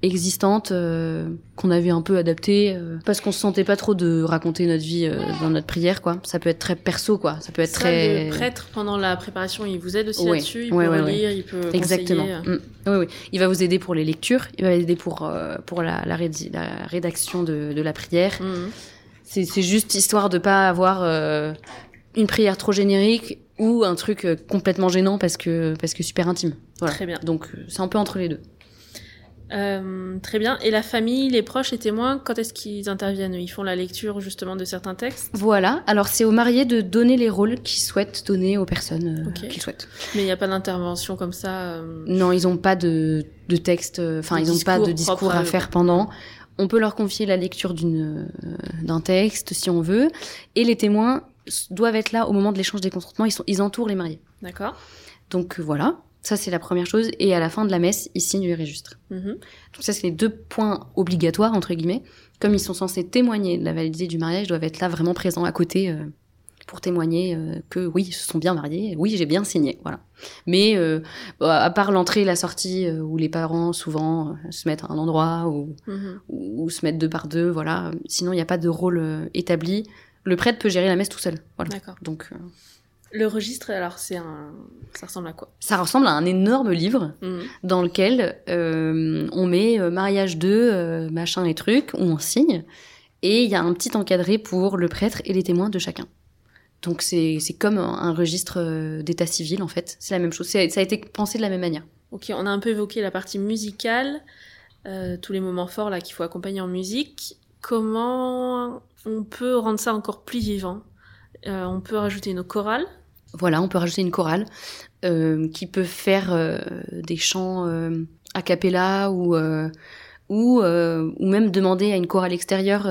existante euh, qu'on avait un peu adaptée euh, parce qu'on se sentait pas trop de raconter notre vie euh, dans notre prière, quoi. Ça peut être très perso, quoi. Ça peut être Ça, très Le prêtre, pendant la préparation, il vous aide aussi Ouais. là-dessus? Il Ouais, peut ouais, relire, il peut Exactement. conseiller. Mm. Oui, oui. Il va vous aider pour les lectures, il va aider pour, pour la, la, rédi- la rédaction de, de la prière. Mhm. C'est c'est juste histoire de pas avoir une prière trop générique ou un truc complètement gênant parce que, parce que super intime. Voilà. Très bien. Donc c'est un peu entre les deux. Euh, très bien. Et la famille, les proches, les témoins, quand est-ce qu'ils interviennent? Ils font la lecture justement de certains textes, Voilà. Alors c'est aux mariés de donner les rôles qu'ils souhaitent donner aux personnes euh, qu'ils souhaitent. mais il n'y a pas d'intervention comme ça. euh, Non, ils n'ont pas de, de texte, enfin ils n'ont pas de discours à faire pendant. On peut leur confier la lecture d'une d'un texte si on veut, et les témoins doivent être là au moment de l'échange des consentements. Ils sont ils entourent les mariés. D'accord. Donc voilà, ça c'est la première chose. Et à la fin de la messe, ils signent les registres. Mhm. Donc ça c'est les deux points obligatoires entre guillemets. Comme ils sont censés témoigner de la validité du mariage, ils doivent être là vraiment présents à côté. euh, pour témoigner euh, que oui, ils se sont bien mariés, oui, j'ai bien signé, voilà. Mais euh, bah, à part l'entrée et la sortie, où les parents souvent se mettent à un endroit ou, Mhm. ou, ou se mettent deux par deux, voilà. Sinon, il n'y a pas de rôle établi. Le prêtre peut gérer la messe tout seul, voilà. D'accord. Donc, Le registre, alors, c'est un. Ça ressemble à quoi? Ça ressemble à un énorme livre Mhm. dans lequel euh, on met euh, mariage 2, euh, machin et trucs, où on signe, et il y a un petit encadré pour le prêtre et les témoins de chacun. Donc c'est comme un, un registre d'état civil en fait, c'est la même chose, ça a été pensé de la même manière. Ok, on a un peu évoqué la partie musicale, tous les moments forts là qu'il faut accompagner en musique. Comment on peut rendre ça encore plus vivant? Euh, On peut rajouter une chorale. Voilà, on peut rajouter une chorale euh, qui peut faire euh, des chants a cappella ou ou ou même demander à une chorale extérieure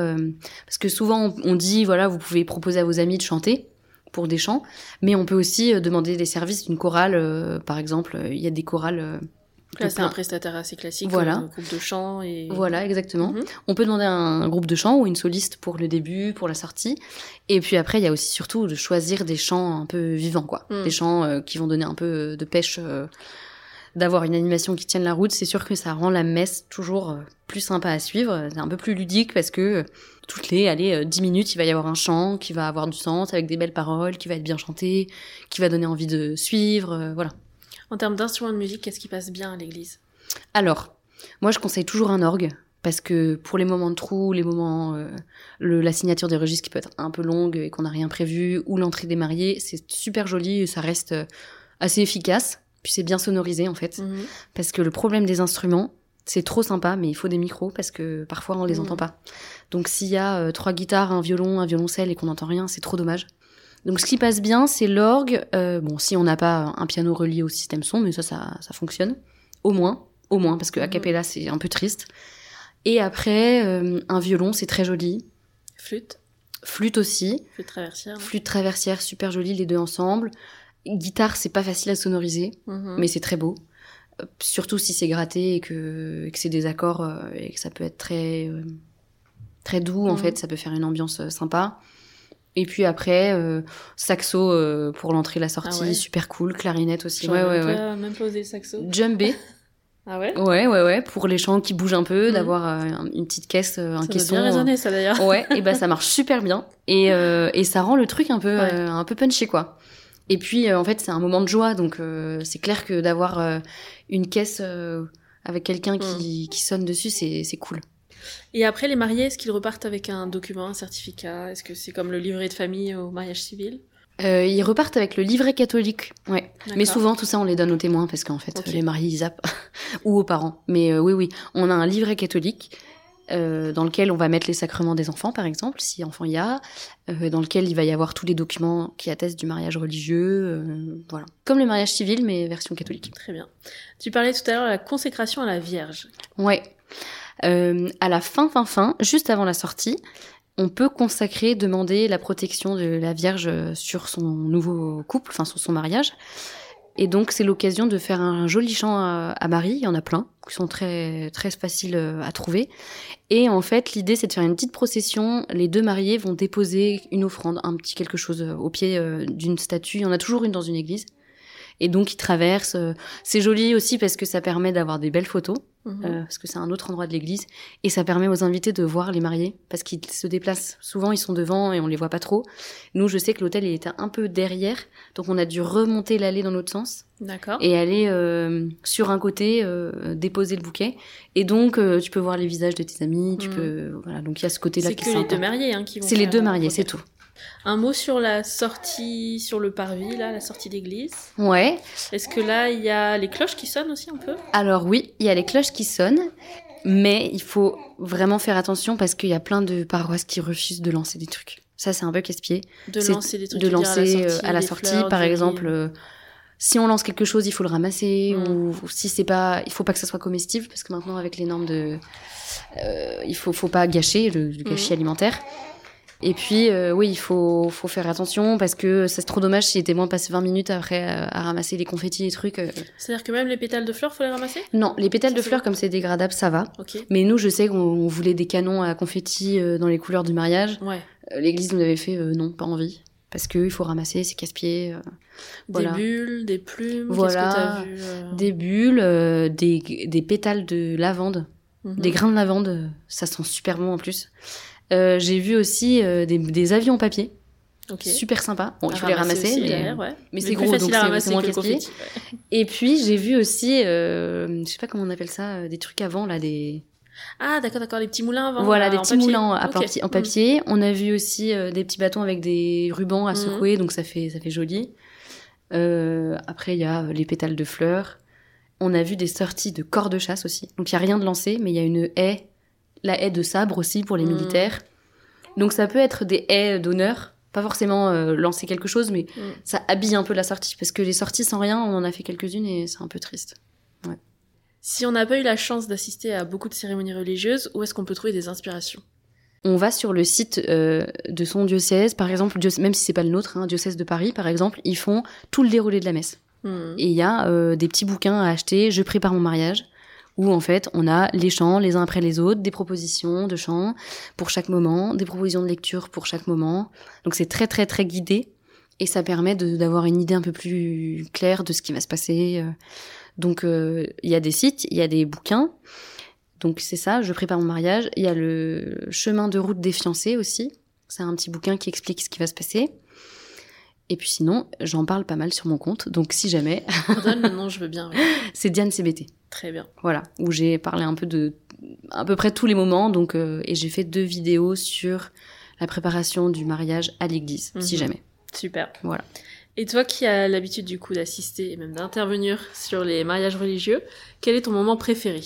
parce que souvent on, dit voilà vous pouvez proposer à vos amis de chanter pour des chants mais on peut aussi demander des services d'une chorale par exemple il y a des chorales Là, c'est un prestataire assez classique, Voilà. comme un groupe de chant et. voilà exactement Mhm. on peut demander un, groupe de chant ou une soliste pour le début pour la sortie et puis après il y a aussi surtout de choisir des chants un peu vivants quoi Mm. des chants euh, qui vont donner un peu de pêche euh, d'avoir une animation qui tienne la route c'est sûr que ça rend la messe toujours euh, plus sympa à suivre c'est un peu plus ludique parce que euh, toutes les allez euh, 10 minutes il va y avoir un chant qui va avoir du sens avec des belles paroles qui va être bien chanté qui va donner envie de suivre euh, voilà En termes d'instruments de musique, qu'est-ce qui passe bien à l'église? Alors, moi je conseille toujours un orgue parce que pour les moments de trou, les moments, euh, le- la signature des registres qui peut être un peu longue et qu'on n'a rien prévu, ou l'entrée des mariés, c'est super joli et ça reste euh, assez efficace. Puis c'est bien sonorisé en fait, Mhm. parce que le problème des instruments, c'est trop sympa, mais il faut des micros parce que parfois on les Mhm. entend pas. Donc s'il y a euh, trois guitares, un violon, un violoncelle et qu'on n'entend rien, c'est trop dommage. Donc ce qui passe bien, c'est l'orgue. Euh, bon, si on n'a pas un piano relié au système son, mais ça, ça, ça fonctionne. Au moins, au moins, parce que a Mhm. cappella, c'est un peu triste. Et après, euh, un violon, c'est très joli. Flûte, Flûte aussi. flûte traversière. Flûte traversière, super jolie, les deux ensemble. Guitare, c'est pas facile à sonoriser, Mhm. mais c'est très beau. Euh, Surtout si c'est gratté et que, que c'est des accords et que ça peut être très, très doux, en Mhm. fait, ça peut faire une ambiance sympa. Et puis après, euh, saxo euh, pour l'entrée, la sortie, Ah ouais. super cool. Clarinette aussi, ouais, ouais, même, ouais. même le saxo. Djembé, Ah ouais? Ouais, ouais, ouais, pour les chants qui bougent un peu, Mhm. d'avoir euh, une petite caisse, un Ça caisson. bien euh, résonner ça d'ailleurs. Ouais, et ben ça marche super bien et et ça rend le truc un peu Ouais. un peu punchy quoi. Et puis en fait c'est un moment de joie donc c'est clair que d'avoir une caisse avec quelqu'un qui, qui sonne dessus c'est c'est cool. Et après, les mariés, est-ce qu'ils repartent avec un document, un certificat? Est-ce que c'est comme le livret de famille au mariage civil? Euh, ils repartent avec le livret catholique, ouais. Mais souvent tout ça on les donne aux témoins parce qu'en fait les mariés ils zappent ou aux parents. Mais euh, oui oui, on a un livret catholique. euh, dans lequel on va mettre les sacrements des enfants, par exemple, si enfant il y a, euh, dans lequel il va y avoir tous les documents qui attestent du mariage religieux, euh, voilà. Comme le mariage civil, mais version catholique. Très bien. Tu parlais tout à l'heure de la consécration à la Vierge. Ouais. Euh, à la fin, fin, fin, juste avant la sortie, on peut consacrer, demander la protection de la Vierge sur son nouveau couple, enfin sur son mariage. Et donc c'est l'occasion de faire un joli chant à, Marie. Il y en a plein qui sont très très faciles euh, à trouver. Et en fait, l'idée c'est de faire une petite procession. Les deux mariés vont déposer une offrande, un petit quelque chose euh, au pied euh, d'une statue. Il y en a toujours une dans une église. Et donc ils traversent. euh, C'est joli aussi parce que ça permet d'avoir des belles photos. Mhm. Euh, parce que c'est un autre endroit de l'église, et ça permet aux invités de voir les mariés, parce qu'ils se déplacent. Souvent, ils sont devant et on les voit pas trop. Nous, je sais que l'hôtel, il était un peu derrière, donc on a dû remonter l'allée dans l'autre sens, D'accord. et aller euh, sur un côté, euh, déposer le bouquet. Et donc, euh, tu peux voir les visages de tes amis, tu Mhm. peux... Voilà, donc il y a ce côté-là C'est qui que est les sympa. deux mariés hein, qui vont C'est les deux mariés, c'est tout. Un mot sur la sortie sur le parvis, là, la sortie d'église. Ouais. Est-ce que là, il y a les cloches qui sonnent aussi un peu? Alors oui, il y a les cloches qui sonnent, mais il faut vraiment faire attention parce qu'il y a plein de paroisses qui refusent de lancer des trucs. Ça, c'est un peu casse-pied. De lancer des trucs de tu veux dire, lancer euh, à la sortie, fleurs, par exemple. euh, si on lance quelque chose, il faut le ramasser, Mm. ou, ou si c'est pas, il faut pas que ça soit comestible, parce que maintenant avec les normes de, euh, il faut, faut pas gâcher le, le gâchis Mm. alimentaire. Et puis, euh, oui, il faut, faut faire attention parce que c'est trop dommage si les témoins passent 20 minutes après euh, à ramasser les confettis, les trucs. euh. C'est-à-dire que même les pétales de fleurs, faut les ramasser? Non, les pétales de fleurs, comme c'est dégradable, ça va. Ok. Mais nous, je sais qu'on on voulait des canons à confettis dans les couleurs du mariage. Ouais. L'église nous avait fait non, pas envie. Parce qu'il faut ramasser, c'est casse-pied. euh, Voilà. Des bulles, des plumes. Voilà. Que vu euh Des bulles, euh, des, des pétales de lavande, Mhm. des grains de lavande, ça sent super bon en plus. Euh, J'ai vu aussi euh, des, des avions papier, Ok. super sympa. Bon, il faut les ramasser, aussi, mais, derrière, ouais. mais c'est gros, donc c'est- moins confetti, ouais. Et puis j'ai vu aussi, euh, je sais pas comment on appelle ça, euh, des trucs avant là, des Ah, d'accord, d'accord, les petits moulins avant. voilà, là, des en petits papier. moulins à papier- en Mhm. papier. On a vu aussi euh, des petits bâtons avec des rubans à Mhm. secouer, donc ça fait ça fait joli. Euh, après il y a les pétales de fleurs. On a vu des sorties de corps de chasse aussi. Donc il y a rien de lancé, mais il y a une haie, la haie de sabre aussi pour les Mhm. militaires. Donc ça peut être des haies d'honneur, pas forcément euh, lancer quelque chose, mais Mhm. ça habille un peu la sortie parce que les sorties sans rien, on en a fait quelques-unes et c'est un peu triste. Si on n'a pas eu la chance d'assister à beaucoup de cérémonies religieuses, où est-ce qu'on peut trouver des inspirations? On va sur le site euh, de son diocèse, par exemple, même si c'est pas le nôtre, hein, diocèse de Paris, par exemple, ils font tout le déroulé de la messe. Hmm. Et il y a euh, des petits bouquins à acheter, Je prépare mon mariage, où en fait on a les chants les uns après les autres, des propositions de chants pour chaque moment, des propositions de lecture pour chaque moment. Donc c'est très très très guidé et ça permet d'avoir une idée un peu plus claire de ce qui va se passer. euh. Donc euh, il y a des sites, il y a des bouquins. Donc c'est ça, je prépare mon mariage. Il y a le chemin de route des fiancés aussi. C'est un petit bouquin qui explique ce qui va se passer. Et puis sinon, j'en parle pas mal sur mon compte. Donc si jamais, Redonne le nom, je veux bien. c'est Diane CBT. Très bien. Voilà, où j'ai parlé un peu de à peu près tous les moments. Donc euh, et j'ai fait deux vidéos sur la préparation du mariage à l'église, si Mhm. jamais. Super. Voilà. Et toi qui as l'habitude du coup d'assister et même d'intervenir sur les mariages religieux, quel est ton moment préféré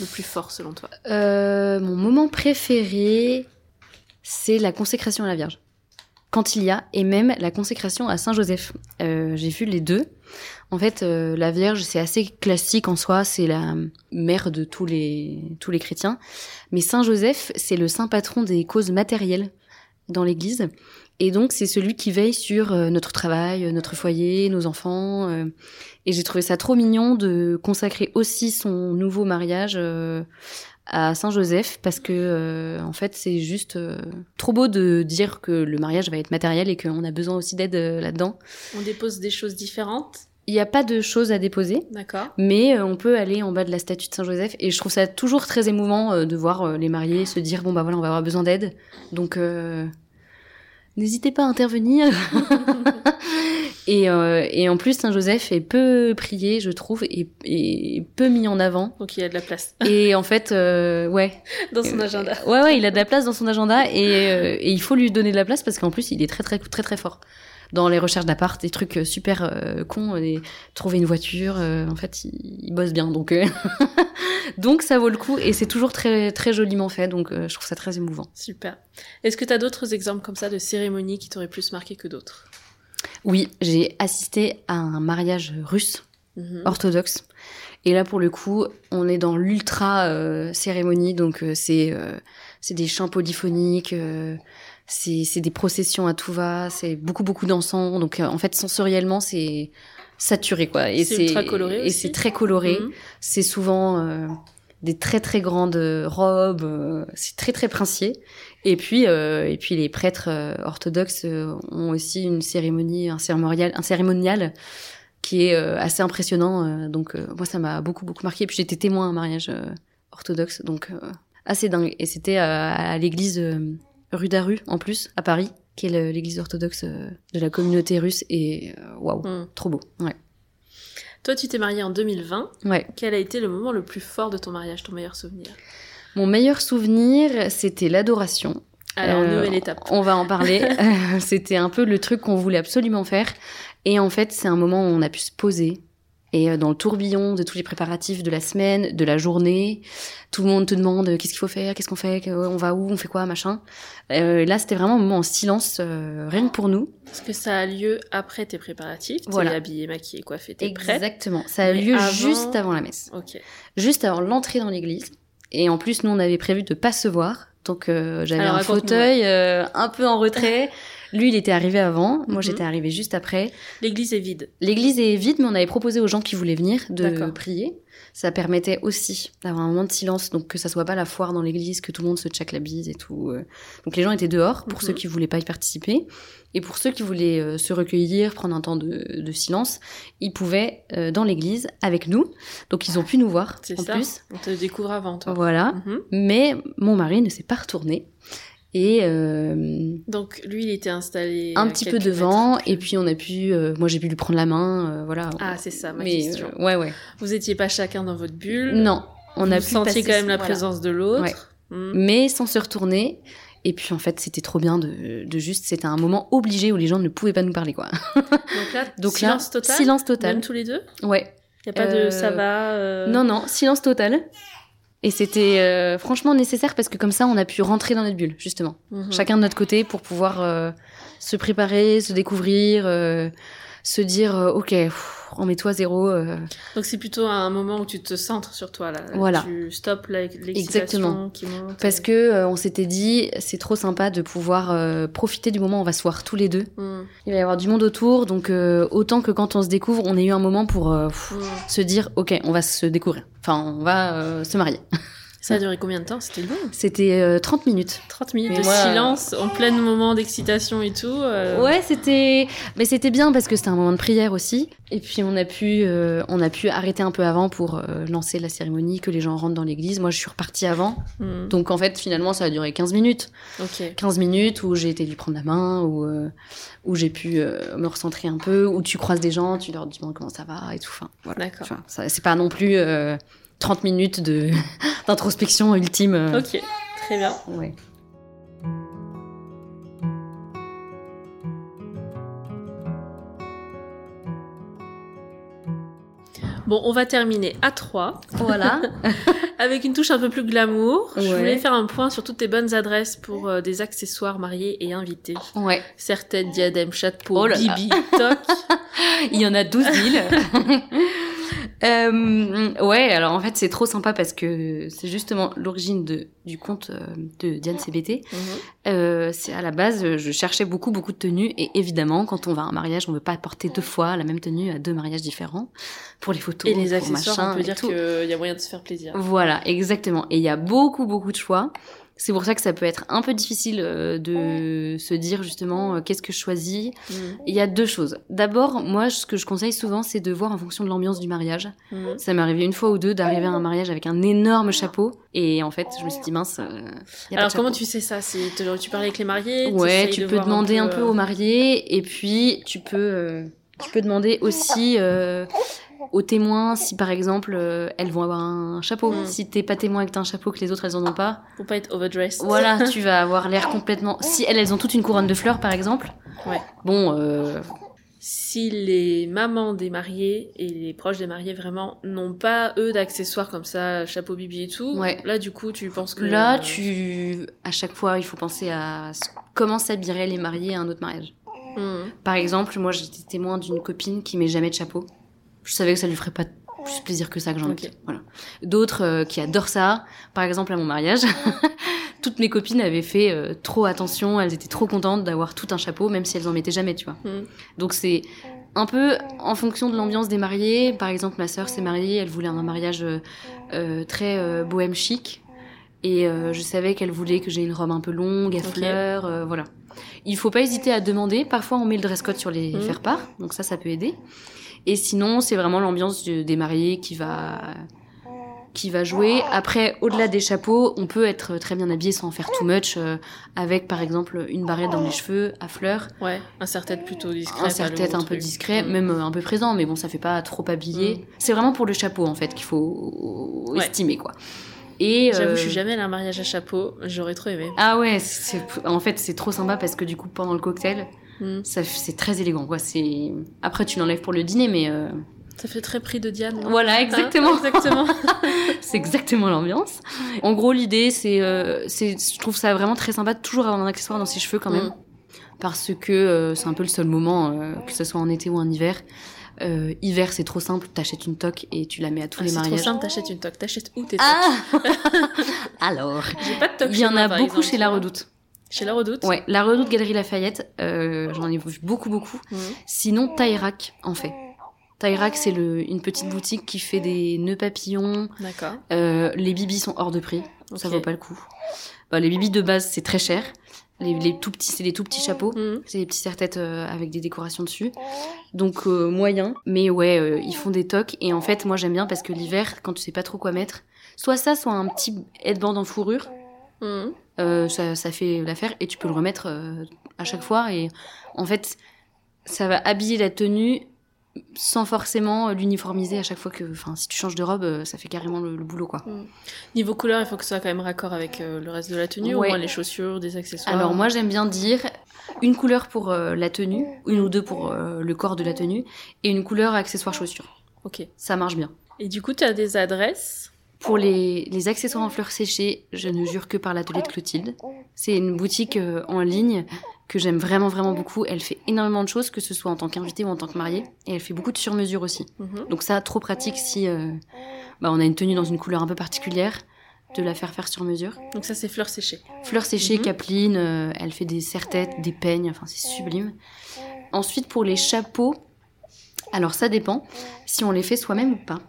Le plus fort selon toi? Euh, mon moment préféré, c'est la consécration à la Vierge. quand il y a, et même la consécration à Saint Joseph. Euh, J'ai vu les deux. En fait, euh, la Vierge, c'est assez classique en soi, c'est la mère de tous les tous les chrétiens. Mais Saint Joseph, c'est le saint patron des causes matérielles dans l'Église. Et donc, c'est celui qui veille sur euh, notre travail, notre foyer, nos enfants. euh. et j'ai trouvé ça trop mignon de consacrer aussi son nouveau mariage euh, à Saint Joseph parce que euh, en fait c'est juste euh, trop beau de dire que le mariage va être matériel et qu'on a besoin aussi d'aide euh, là-dedans. On dépose des choses différentes, Il n'y a pas de choses à déposer, d'accord mais euh, on peut aller en bas de la statue de Saint Joseph et je trouve ça toujours très émouvant euh, de voir euh, les mariés se dire bon bah voilà on va avoir besoin d'aide donc euh, n'hésitez pas à intervenir. et, euh, et en plus Saint Joseph est peu prié je trouve et, et peu mis en avant. Donc il y a de la place Et en fait, euh, ouais, dans son agenda. Ouais, ouais, il a de la place dans son agenda et, et il faut lui donner de la place parce qu'en plus, il est très, très, très, très fort dans les recherches d'appart, des trucs euh, super euh, cons, et trouver une voiture. euh, en fait, il, il bosse bien, donc euh, donc ça vaut le coup et c'est toujours très, très joliment fait, donc euh, je trouve ça très émouvant. Super. Est-ce que tu as d'autres exemples comme ça de cérémonies qui t'auraient plus marqué que d'autres? Oui, j'ai assisté à un mariage russe Mhm. orthodoxe. Et là, pour le coup, on est dans l'ultra euh, cérémonie, donc euh, c'est euh, c'est des chants polyphoniques, euh, c'est c'est des processions à tout va, c'est beaucoup beaucoup d'encens. Donc euh, en fait, sensoriellement, c'est saturé quoi. Et C'est ultra coloré Et c'est très coloré. Mhm. C'est souvent euh, des très très grandes robes. euh, c'est très très princier. Et puis euh, et puis les prêtres euh, orthodoxes euh, ont aussi une cérémonie, un cérémonial, un cérémonial qui est euh, assez impressionnant. euh, donc euh, moi ça m'a beaucoup beaucoup marqué. Puis j'étais témoin à un mariage euh, orthodoxe, donc euh, assez dingue. Et c'était euh, à l'église euh, rue d'Aru en plus à Paris, qui est l'église orthodoxe euh, de la communauté russe. Et euh, waouh, Mhm. trop beau. Ouais. Toi, tu t'es mariée en 2020. Ouais. Quel a été le moment le plus fort de ton mariage, ton meilleur souvenir? Mon meilleur souvenir, c'était l'adoration. Alors, Euh, nouvelle étape. On va en parler. C'était un peu le truc qu'on voulait absolument faire. Et en fait, c'est un moment où on a pu se poser. Et euh, dans le tourbillon de tous les préparatifs de la semaine, de la journée, tout le monde te demande euh, qu'est-ce qu'il faut faire, qu'est-ce qu'on fait, on va où, on fait quoi, machin. Euh, là, c'était vraiment un moment en silence, euh, rien que pour nous. Parce que ça a lieu après tes préparatifs. T'es Voilà. habillée, maquillée, coiffée, t'es prête. Exactement. Ça a Mais lieu avant- juste avant la messe. Juste avant l'entrée dans l'église. Et en plus, nous, on avait prévu de pas se voir. Donc, euh, j'avais un fauteuil euh, un peu en retrait. Lui, il était arrivé avant. Moi, Mhm. j'étais arrivée juste après. L'église est vide. L'église est vide, mais on avait proposé aux gens qui voulaient venir de prier. Ça permettait aussi d'avoir un moment de silence, donc que ça soit pas la foire dans l'église, que tout le monde se check la bise et tout. euh. Donc les gens étaient dehors pour Mhm. ceux qui voulaient pas y participer. Et pour ceux qui voulaient euh, se recueillir, prendre un temps de, de silence, ils pouvaient euh, dans l'église avec nous. Donc ils ont pu nous voir C'est en ça. plus. On te découvre avant, toi. Voilà. Mhm. Mais mon mari ne s'est pas retourné. Et euh, Donc, lui, il était installé. un petit peu devant, mètres. et puis on a pu, euh, moi j'ai pu lui prendre la main, euh, voilà. Ah, c'est ça, ma Mais question. euh, ouais, ouais. Vous étiez pas chacun dans votre bulle. Non, on a Vous pu sentiez quand même la voilà. présence de l'autre. Ouais. Mhm. mais sans se retourner. Et puis en fait, c'était trop bien de, de juste, c'était un moment obligé où les gens ne pouvaient pas nous parler, quoi. Donc là, Donc silence là, total. silence total. Même tous les deux. Ouais. Y a pas de ça va. Non, non, silence total. Et c'était euh, franchement nécessaire parce que comme ça, on a pu rentrer dans notre bulle, justement. mhm. chacun de notre côté pour pouvoir euh, se préparer, se découvrir, euh, se dire euh, ok, remets-toi zéro. euh, Donc c'est plutôt un moment où tu te centres sur toi là. Voilà. Tu Exactement. l'excitation qui monte. parce et- que euh, on s'était dit c'est trop sympa de pouvoir euh, profiter du moment où on va se voir tous les deux. Mhm. Il va y avoir du monde autour, donc euh, autant que quand on se découvre, on ait eu un moment pour euh, pff, Mhm. se dire ok, on va se découvrir. Enfin, on va euh, se marier. Ça a duré combien de temps? C'était long. C'était euh, 30 minutes. 30 minutes Mais de moi, silence en plein moment d'excitation et tout. euh, Ouais, c'était, mais c'était bien parce que c'était un moment de prière aussi. Et puis on a pu, euh, on a pu arrêter un peu avant pour euh, lancer la cérémonie, que les gens rentrent dans l'église. Moi, je suis repartie avant, mhm. donc en fait, finalement, ça a duré 15 minutes. Ok. 15 minutes où j'ai été lui prendre la main, où euh, où j'ai pu euh, me recentrer un peu, où tu croises des gens, tu leur demandes comment ça va et tout. Enfin, voilà. D'accord. Enfin, c'est pas non plus euh, 30 minutes d'introspection ultime. Ok. Très bien. Ouais. Bon, on va terminer à 3 Voilà. avec une touche un peu plus glamour. Je voulais faire un point sur toutes tes bonnes adresses pour euh, des accessoires mariés et invités. ouais. Certaines diadèmes, chapeaux, Oh bibi, toc. Il y en a 12 000. Euh, ouais, alors en fait c'est trop sympa parce que c'est justement l'origine de, du compte euh, de Diane CBT. Mhm. Euh, c'est à la base, je cherchais beaucoup beaucoup de tenues et évidemment quand on va à un mariage, on veut pas porter deux fois la même tenue à deux mariages différents pour les photos, Et les pour accessoires, machin on peut dire qu'il y a moyen de se faire plaisir. Voilà, exactement. Et il y a beaucoup, beaucoup de choix. C'est pour ça que ça peut être un peu difficile euh, de se dire justement euh, qu'est-ce que je choisis. Mhm. Il y a deux choses. D'abord, moi, ce que je conseille souvent, c'est de voir en fonction de l'ambiance du mariage. Mhm. Ça m'est arrivé une fois ou deux d'arriver à un mariage avec un énorme chapeau. Et en fait, je me suis dit, mince, euh, y a pas Alors de comment tu sais ça? Te- tu parles avec les mariés Ouais, tu de peux demander un peu, aux mariés. Et puis, tu peux, euh, tu peux demander aussi euh, aux témoins si, par exemple, euh, elles vont avoir un chapeau. Mm. Si t'es pas témoin et que t'as un chapeau que les autres, elles en ont pas. Pour pas être overdressed. Voilà, tu vas avoir l'air complètement. Si elles, elles ont toute une couronne de fleurs, par exemple. Ouais. Bon, euh, Si les mamans des mariés et les proches des mariés vraiment n'ont pas eux d'accessoires comme ça, chapeau bibi et tout, Ouais. là du coup tu penses que là, euh, tu, à chaque fois, il faut penser à comment s'habilleraient les mariés à un autre mariage. Mhm. Par exemple, moi, j'étais témoin d'une copine qui met jamais de chapeau. Je savais que ça lui ferait pas plus plaisir que ça que j'en Ok. ai. Voilà. D'autres euh, qui adorent ça. Par exemple, à mon mariage, toutes mes copines avaient fait euh, trop attention. Elles étaient trop contentes d'avoir tout un chapeau, même si elles en mettaient jamais, tu vois. Mhm. Donc c'est un peu en fonction de l'ambiance des mariés. Par exemple, ma sœur s'est mariée, elle voulait un mariage euh, très bohème chic. Et je savais qu'elle voulait que j'ai une robe un peu longue, à fleurs, voilà. Il faut pas hésiter à demander. Parfois, on met le dress code sur les Mhm. faire-part, donc ça, ça peut aider. Et sinon, c'est vraiment l'ambiance des mariés qui va qui va jouer. Après, au-delà des chapeaux, on peut être très bien habillé sans faire too much, euh, avec par exemple une barrette dans les cheveux à fleurs, Ouais, un serre-tête plutôt discret. un serre-tête un peu discret, Mhm. même euh, un peu présent, mais bon, ça fait pas trop habillé. Mm. C'est vraiment pour le chapeau en fait qu'il faut Ouais. estimer quoi. Et J'avoue, euh, je suis jamais allée à un mariage à chapeau, j'aurais trop aimé. ah ouais, c'est en fait c'est trop sympa parce que du coup pendant le cocktail, Ça f- c'est très élégant quoi. C'est après tu l'enlèves pour le dîner, mais euh, Ça fait très prix de Diane. non voilà Hein exactement. exactement. c'est exactement l'ambiance. En gros, l'idée, c'est, euh, c'est, je trouve ça vraiment très sympa de toujours avoir un accessoire dans ses cheveux quand même, Mm. parce que euh, c'est un peu le seul moment, euh, que ce soit en été ou en hiver. Euh, hiver, c'est trop simple, t'achètes une toque et tu la mets à tous Ah, les c'est trop mariages. simple, t'achètes une toque. T'achètes où tes toques? Ah Alors, J'ai pas de toque il y en a beaucoup exemple, chez La. Redoute. Chez La Redoute Ouais, La Redoute Galerie Lafayette, euh, j'en ai vu beaucoup, beaucoup. Mhm. Sinon, Taïrak en fait. Taïrak, c'est le, une petite boutique qui fait des nœuds papillons. D'accord. Euh, les bibis sont hors de prix, ça Ok. vaut pas le coup. Bah, les bibis de base, c'est très cher. Les, les tout petits, c'est des tout petits chapeaux. Mhm. C'est des petits serre-têtes euh, avec des décorations dessus. Donc euh, moyen. Mais ouais, euh, ils font des tocs. Et en fait, moi j'aime bien parce que l'hiver, quand tu sais pas trop quoi mettre, soit ça, soit un petit headband en fourrure. Euh, ça, ça fait l'affaire et tu peux le remettre euh, à chaque fois. Et en fait, ça va habiller la tenue sans forcément l'uniformiser à chaque fois que. Enfin, si tu changes de robe, euh, ça fait carrément le, le boulot quoi. Niveau couleur, il faut que ce soit quand même raccord avec euh, le reste de la tenue, Ouais. au moins les chaussures, des accessoires. Alors moi j'aime bien dire une couleur pour la tenue, une ou deux pour le corps de la tenue, et une couleur accessoire chaussures. Ok. Ça marche bien. Et du coup, tu as des adresses? Pour les, les accessoires en fleurs séchées, je ne jure que par l'atelier de Clotilde. C'est une boutique euh, en ligne que j'aime vraiment vraiment beaucoup. Elle fait énormément de choses, que ce soit en tant qu'invitée ou en tant que mariée, et elle fait beaucoup de sur-mesure aussi. Mhm. Donc ça, trop pratique si euh, bah, on a une tenue dans une couleur un peu particulière, de la faire faire sur mesure. Donc ça, c'est fleurs séchées. Fleurs séchées, Mhm. capeline, euh, elle fait des serre-têtes, des peignes, enfin c'est sublime. Ensuite pour les chapeaux, alors ça dépend si on les fait soi-même ou pas.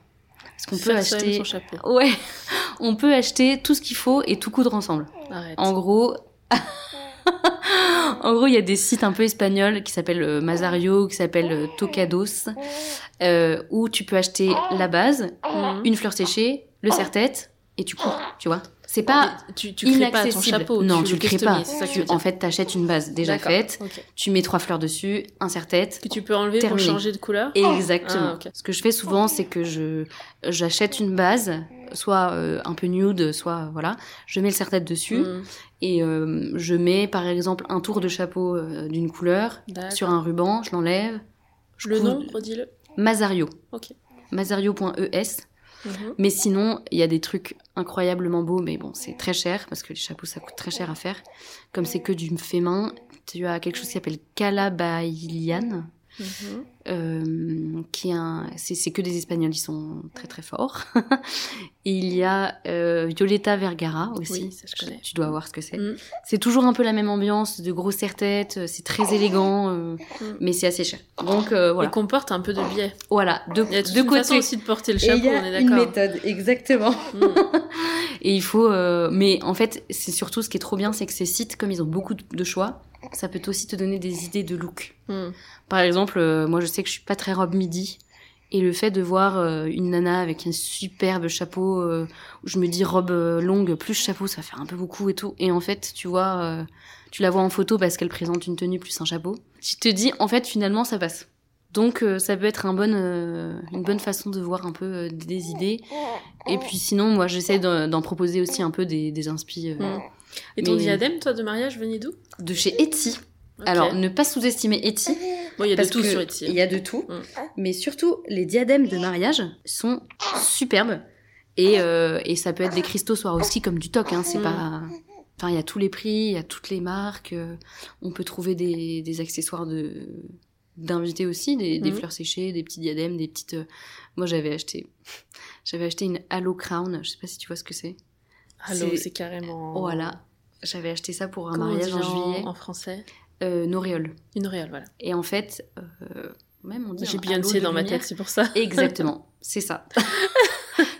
Parce qu'on peut acheter... son. Ouais, on peut acheter tout ce qu'il faut et tout coudre ensemble. Arrête. En gros... En gros, il y a des sites un peu espagnols qui s'appellent euh, Mazario, qui s'appellent euh, Tocados, euh, où tu peux acheter la base, Mhm. une fleur séchée, le serre-tête, et tu cours, tu vois. C'est pas tu, tu crées pas ton inaccessible. chapeau. non, tu, tu le crées pas. ça que Tu- en fait, t'achètes une base déjà faite, tu mets trois fleurs dessus, un serre-tête. Que tu peux enlever Terminé. pour changer de couleur. Exactement. Ah. Ce que je fais souvent, c'est que je j'achète une base, soit euh, un peu nude, soit voilà. Je mets le serre-tête dessus Mhm. et euh, je mets par exemple un tour de chapeau euh, d'une couleur sur un ruban, je l'enlève. Je Le couds- nom, redis-le. Mazario. Ok. mazario.es. Mhm. Mais sinon, il y a des trucs incroyablement beaux, mais bon, c'est très cher parce que les chapeaux ça coûte très cher à faire. Comme c'est que du fait main, tu as quelque chose qui s'appelle Calabailian, Mhm. Euh, qui est un, c'est, c'est que des Espagnols, ils sont très très forts. Et il y a euh, Violeta Vergara aussi. Oui, ça, je connais. Tu dois voir ce que c'est. Mm. C'est toujours un peu la même ambiance, de gros serre-tête, euh, c'est très élégant, euh, mais c'est assez cher. Donc euh, Et voilà, comporte un peu de biais. voilà, de, Il y a toute de une côté. façon aussi de porter le Et il chapeau, y a on est une méthode, exactement. Mm. Et il faut, euh, mais en fait, c'est surtout ce qui est trop bien, c'est que ces sites, comme ils ont beaucoup de choix, ça peut aussi te donner des idées de look. Mm. Par exemple, euh, moi je sais que je suis pas très robe midi. Et le fait de voir euh, une nana avec un superbe chapeau, où je me dis robe longue plus chapeau, ça va faire un peu beaucoup et tout. Et en fait, tu vois, tu la vois en photo parce qu'elle présente une tenue plus un chapeau. Tu te dis, en fait, finalement, ça passe. Donc, euh, ça peut être un bon, euh, une bonne façon de voir un peu euh, des idées. Et puis sinon, moi, j'essaie d'en proposer aussi un peu des, des inspi Mm. Et ton Mais- diadème, toi, de mariage, venait d'où? de chez Etsy. Alors, ne pas sous-estimer Etsy. bon, il y a de tout sur Etsy. Il y a de tout. Mais surtout, les diadèmes de mariage sont superbes. Et, et ça peut être des cristaux Swarovski comme du toc. Hein, c'est Mm. pas... Enfin, il y a tous les prix, il y a toutes les marques. on peut trouver des, des accessoires de d'invités aussi, des, des Mhm. fleurs séchées, des petits diadèmes, des petites... euh, Moi, j'avais acheté... J'avais acheté une Halo Crown. Je sais pas si tu vois ce que c'est. Allô, c'est- carrément. Voilà. J'avais acheté ça pour un Comment mariage en juillet. En français? Euh, Noréole. Une réole, voilà. Et en fait, euh, même on dit J'ai Beyoncé halo dans ma tête, c'est pour ça. Exactement, c'est ça.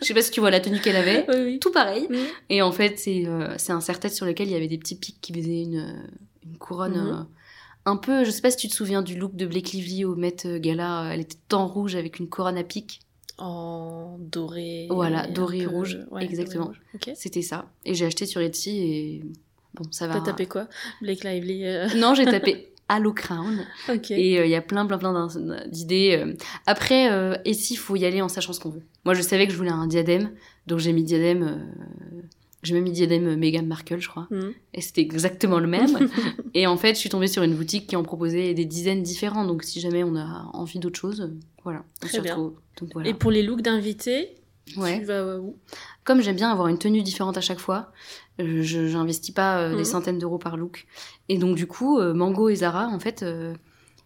Je sais pas si tu vois la tenue qu'elle avait. Oui, oui. Tout pareil. Et en fait, c'est euh, c'est un serre-tête sur lequel il y avait des petits pics qui faisaient une, euh, une couronne. Mhm. euh, un peu, je sais pas si tu te souviens du look de Blake Lively au Met Gala. euh, Elle était tant rouge avec une couronne à pics. En doré. Voilà, doré et rouge, ouais, exactement. C'était ça. Et j'ai acheté sur Etsy et bon, ça va. T'as tapé quoi? Blake Lively. euh, Non, j'ai tapé Halo Crown. Et euh, il y a plein, plein, plein d'idées. euh. Après, euh, et s'il faut y aller en sachant ce qu'on veut. Moi, je savais que je voulais un diadème, donc j'ai mis diadème. Euh, J'ai même mis diadème Meghan Markle, je crois. Mm. Et c'était exactement le même. et en fait, je suis tombée sur une boutique qui en proposait des dizaines différents. Donc, si jamais on a envie d'autre chose, euh, voilà. Très bien. retrouve. Donc, voilà. Et pour les looks d'invités, Ouais. tu vas où? Comme j'aime bien avoir une tenue différente à chaque fois, euh, je j'investis pas euh, des centaines d'euros par look. Et donc du coup, euh, Mango et Zara, en fait, euh,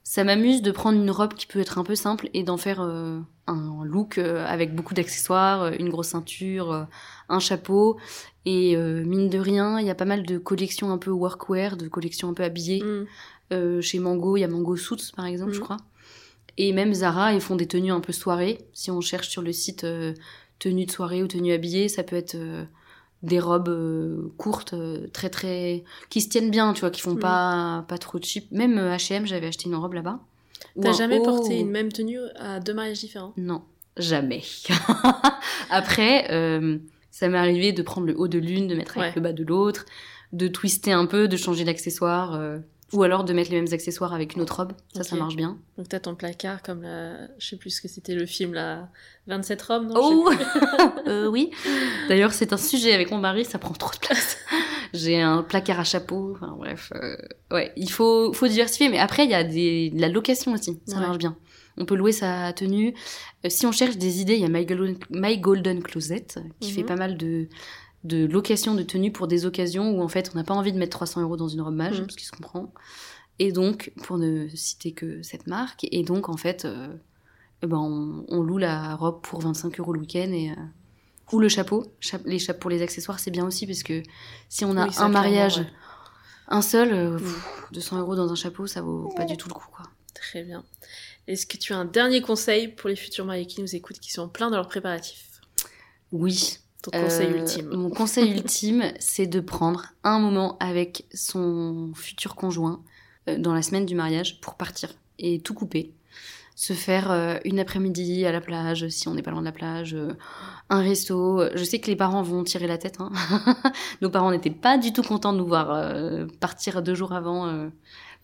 ça m'amuse de prendre une robe qui peut être un peu simple et d'en faire euh, un look euh, avec beaucoup d'accessoires, euh, une grosse ceinture, euh, un chapeau. Et mine de rien, il y a pas mal de collections un peu workwear, de collections un peu habillées. Mm. Chez Mango, il y a Mango Suits par exemple, je Mhm. crois. Et même Zara, ils font des tenues un peu soirée. Si on cherche sur le site tenue de soirée ou tenue habillée, ça peut être des robes euh, courtes, euh, très très. qui se tiennent bien, tu vois, qui font Mhm. pas, pas trop cheap. Même euh, HM, j'avais acheté une robe là-bas. T'as jamais haut- porté une même tenue à deux mariages différents? Non, jamais. Après, euh, ça m'est arrivé de prendre le haut de l'une, de mettre avec Ouais. le bas de l'autre, de twister un peu, de changer d'accessoire. euh, ou alors de mettre les mêmes accessoires avec une autre robe. Ça, ça marche bien. Donc t'as ton placard comme la... Je sais plus ce que c'était le film, là. 27 robes, non Oh Euh, Oui. D'ailleurs, c'est un sujet avec mon mari, ça prend trop de place. J'ai un placard à chapeau, enfin bref. euh, ouais, il faut, faut diversifier, mais après, il y a des, de la location aussi, ça Ouais. marche bien. On peut louer sa tenue. Euh, si on cherche des idées, il y a My Golden, My Golden Closet, qui Mhm. fait pas mal de, de location de tenues pour des occasions où en fait on n'a pas envie de mettre 300 euros dans une robe mage, Mhm. ce qui se comprend. Et donc, pour ne citer que cette marque, et donc en fait, euh, eh ben, on, on loue la robe pour 25 euros le week-end et. euh, ou le chapeau. Cha- les chapeaux pour les accessoires, c'est bien aussi parce que si on a Oui, un mariage, ouais. un seul, euh, pff, Mm. 200 euros dans un chapeau, ça vaut pas du tout le coup, quoi. Très bien. Est-ce que tu as un dernier conseil pour les futurs mariés qui nous écoutent, qui sont en plein dans leurs préparatifs Oui. Ton conseil Euh, ultime. Mon conseil ultime, c'est de prendre un moment avec son futur conjoint euh, dans la semaine du mariage pour partir et tout couper. Se faire euh, une après-midi à la plage, si on n'est pas loin de la plage, un resto. Je sais que les parents vont tirer la tête. hein. Nos parents n'étaient pas du tout contents de nous voir partir deux jours avant.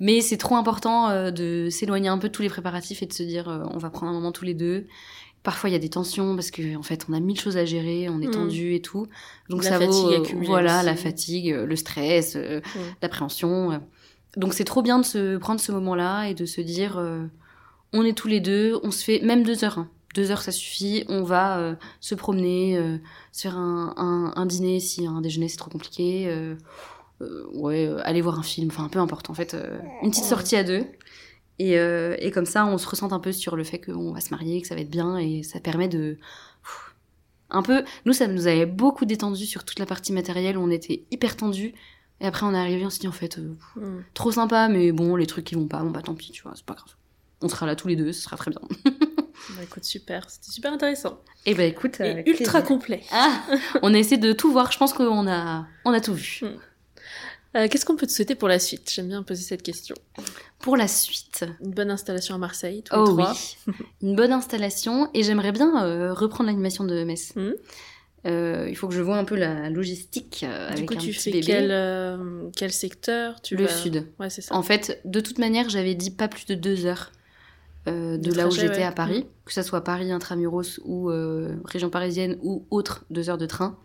Mais c'est trop important de s'éloigner un peu de tous les préparatifs et de se dire on va prendre un moment tous les deux. Parfois il y a des tensions parce qu'en en fait on a mille choses à gérer, on est Mm. tendu et tout. Donc La ça fatigue vaut euh, voilà aussi. la fatigue, euh, le stress, euh, Mm. l'appréhension. Donc c'est trop bien de se prendre ce moment-là et de se dire euh, on est tous les deux, on se fait même deux heures. hein. deux heures ça suffit. On va euh, se promener, se faire un, un, un dîner si un déjeuner c'est trop compliqué. ouais, aller voir un film, enfin peu importe en fait. une petite sortie à deux. Et, euh, et comme ça, on se ressent un peu sur le fait qu'on va se marier, que ça va être bien, et ça permet de. pff, Un peu. Nous, ça nous avait beaucoup détendu sur toute la partie matérielle, où on était hyper tendu. Et après, on est arrivé, on s'est dit en fait, euh, Mm. trop sympa, mais bon, les trucs qui vont pas, bon bah tant pis, tu vois, c'est pas grave. On sera là tous les deux, ce sera très bien. Bah, écoute, super, c'était super intéressant. Et bah écoute, Et ultra plaisir. complet. Ah, on a essayé de tout voir, je pense qu'on a, on a tout vu. Euh, Qu'est-ce qu'on peut te souhaiter pour la suite? J'aime bien poser cette question. Pour la suite, Une bonne installation à Marseille, tous les oh trois. oui, une bonne installation, et j'aimerais bien euh, reprendre l'animation de Metz. Mhm. Euh, il faut que je vois un peu la logistique euh, Du avec coup, un tu petit fais bébé. quel, euh, quel secteur? Tu Le vas- sud. Ouais, c'est ça. En fait, de toute manière, j'avais dit pas plus de deux heures de De là où j'étais ouais. à Paris, que ça soit Paris intramuros ou région parisienne ou autre, deux heures de train,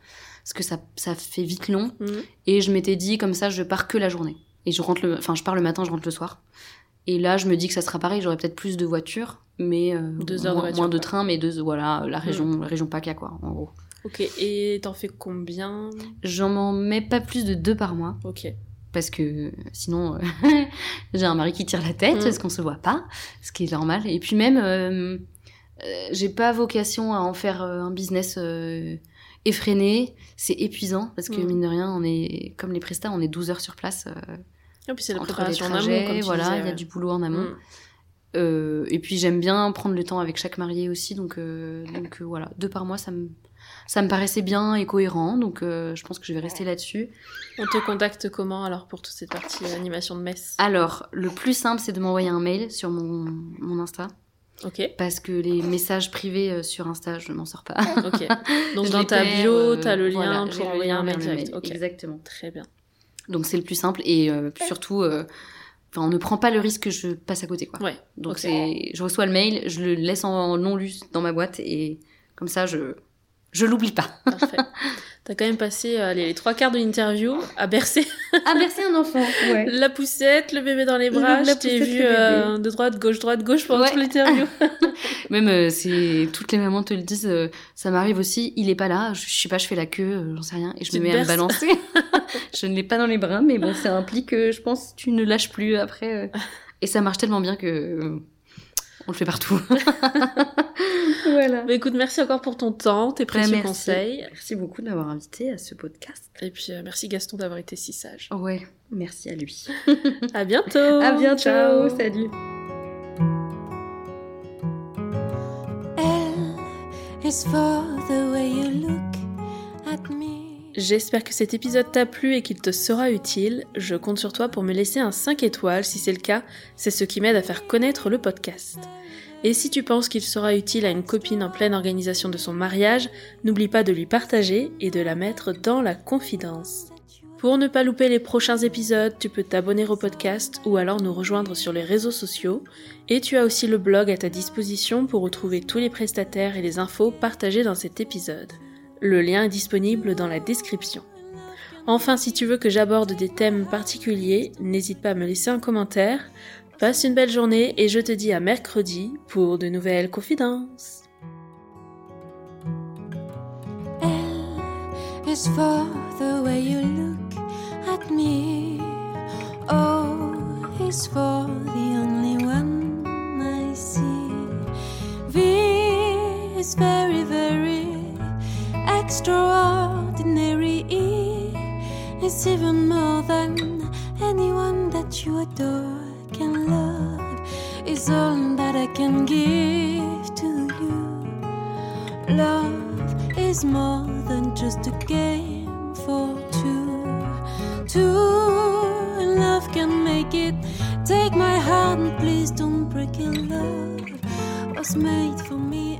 parce que ça, ça fait vite long. Mhm. Et je m'étais dit comme ça, je pars que la journée. Et je rentre le, enfin, je pars le matin, je rentre le soir. Et là, je me dis que ça sera pareil, j'aurai peut-être plus de voitures, mais euh, Deux heures de moins, voiture, moins de train, mais deux, voilà, la région, la région PACA quoi, en gros. Ok, et t'en fais combien? J'en m'en mets pas plus de deux par mois. Ok. parce que sinon euh, j'ai un mari qui tire la tête Mm. parce qu'on se voit pas, ce qui est normal. Et puis même, euh, euh, j'ai pas vocation à en faire euh, un business euh, effréné. C'est épuisant parce que Mm. mine de rien, on est comme les prestats, on est 12 heures sur place. euh, Et puis c'est la préparation en amont, trajets, comme tu voilà, il y a du boulot en amont. Mm. Euh, et puis j'aime bien prendre le temps avec chaque marié aussi, donc euh, donc voilà, deux par mois, ça me ça me paraissait bien et cohérent, donc euh, je pense que je vais rester là-dessus. On te contacte comment alors pour toute cette partie animation de messe? Alors, le plus simple, c'est de m'envoyer un mail sur mon, mon Insta. Parce que les messages privés euh, sur Insta, je m'en sors pas. Donc dans ta bio, euh, t'as le lien voilà, pour envoyer un mail vers le direct. mail. Ok, Exactement. très bien. Donc c'est le plus simple et euh, surtout, euh, on ne prend pas le risque que je passe à côté. Quoi. Ouais, Donc c'est, je reçois le mail, je le laisse en non lu dans ma boîte et comme ça, je, je l'oublie pas. Parfait. T'as quand même passé euh, allez, les trois quarts de l'interview à bercer Ah, merci un enfant. Ouais. la poussette, le bébé dans les bras. Je t'ai vu euh, de droite, gauche, droite, gauche pendant Ouais. toute l'interview. Même euh, c'est toutes les mamans te le disent, euh, ça m'arrive aussi. Il est pas là, je, je sais pas, je fais la queue, euh, j'en sais rien, et je Tu me mets à me balancer. je ne l'ai pas dans les bras, mais bon, ça implique que je pense tu ne lâches plus après. euh, et ça marche tellement bien que euh, on le fait partout. voilà. Bah, écoute, merci encore pour ton temps, tes précieux merci. conseils. Merci beaucoup de m'avoir invité à ce podcast. Et puis euh, merci Gaston d'avoir été si sage. Ouais, merci à lui. À bientôt. à bientôt. Ciao. Salut. L is for the way you look at me. J'espère que cet épisode t'a plu et qu'il te sera utile. Je compte sur toi pour me laisser un 5 étoiles. Si c'est le cas, c'est ce qui m'aide à faire connaître le podcast. Et si tu penses qu'il sera utile à une copine en pleine organisation de son mariage, n'oublie pas de lui partager et de la mettre dans la confidence. Pour ne pas louper les prochains épisodes, tu peux t'abonner au podcast ou alors nous rejoindre sur les réseaux sociaux. Et tu as aussi le blog à ta disposition pour retrouver tous les prestataires et les infos partagées dans cet épisode. Le lien est disponible dans la description. Enfin, si tu veux que j'aborde des thèmes particuliers, n'hésite pas à me laisser un commentaire. Passe une belle journée et je te dis à mercredi pour de nouvelles confidences. Is for the only one I see. Extraordinary. Is even more than anyone that you adore can love. Is all that I can give to you. Love is more than just a game for two. Two, love can make it. Take my hand, please don't break it. Love was made for me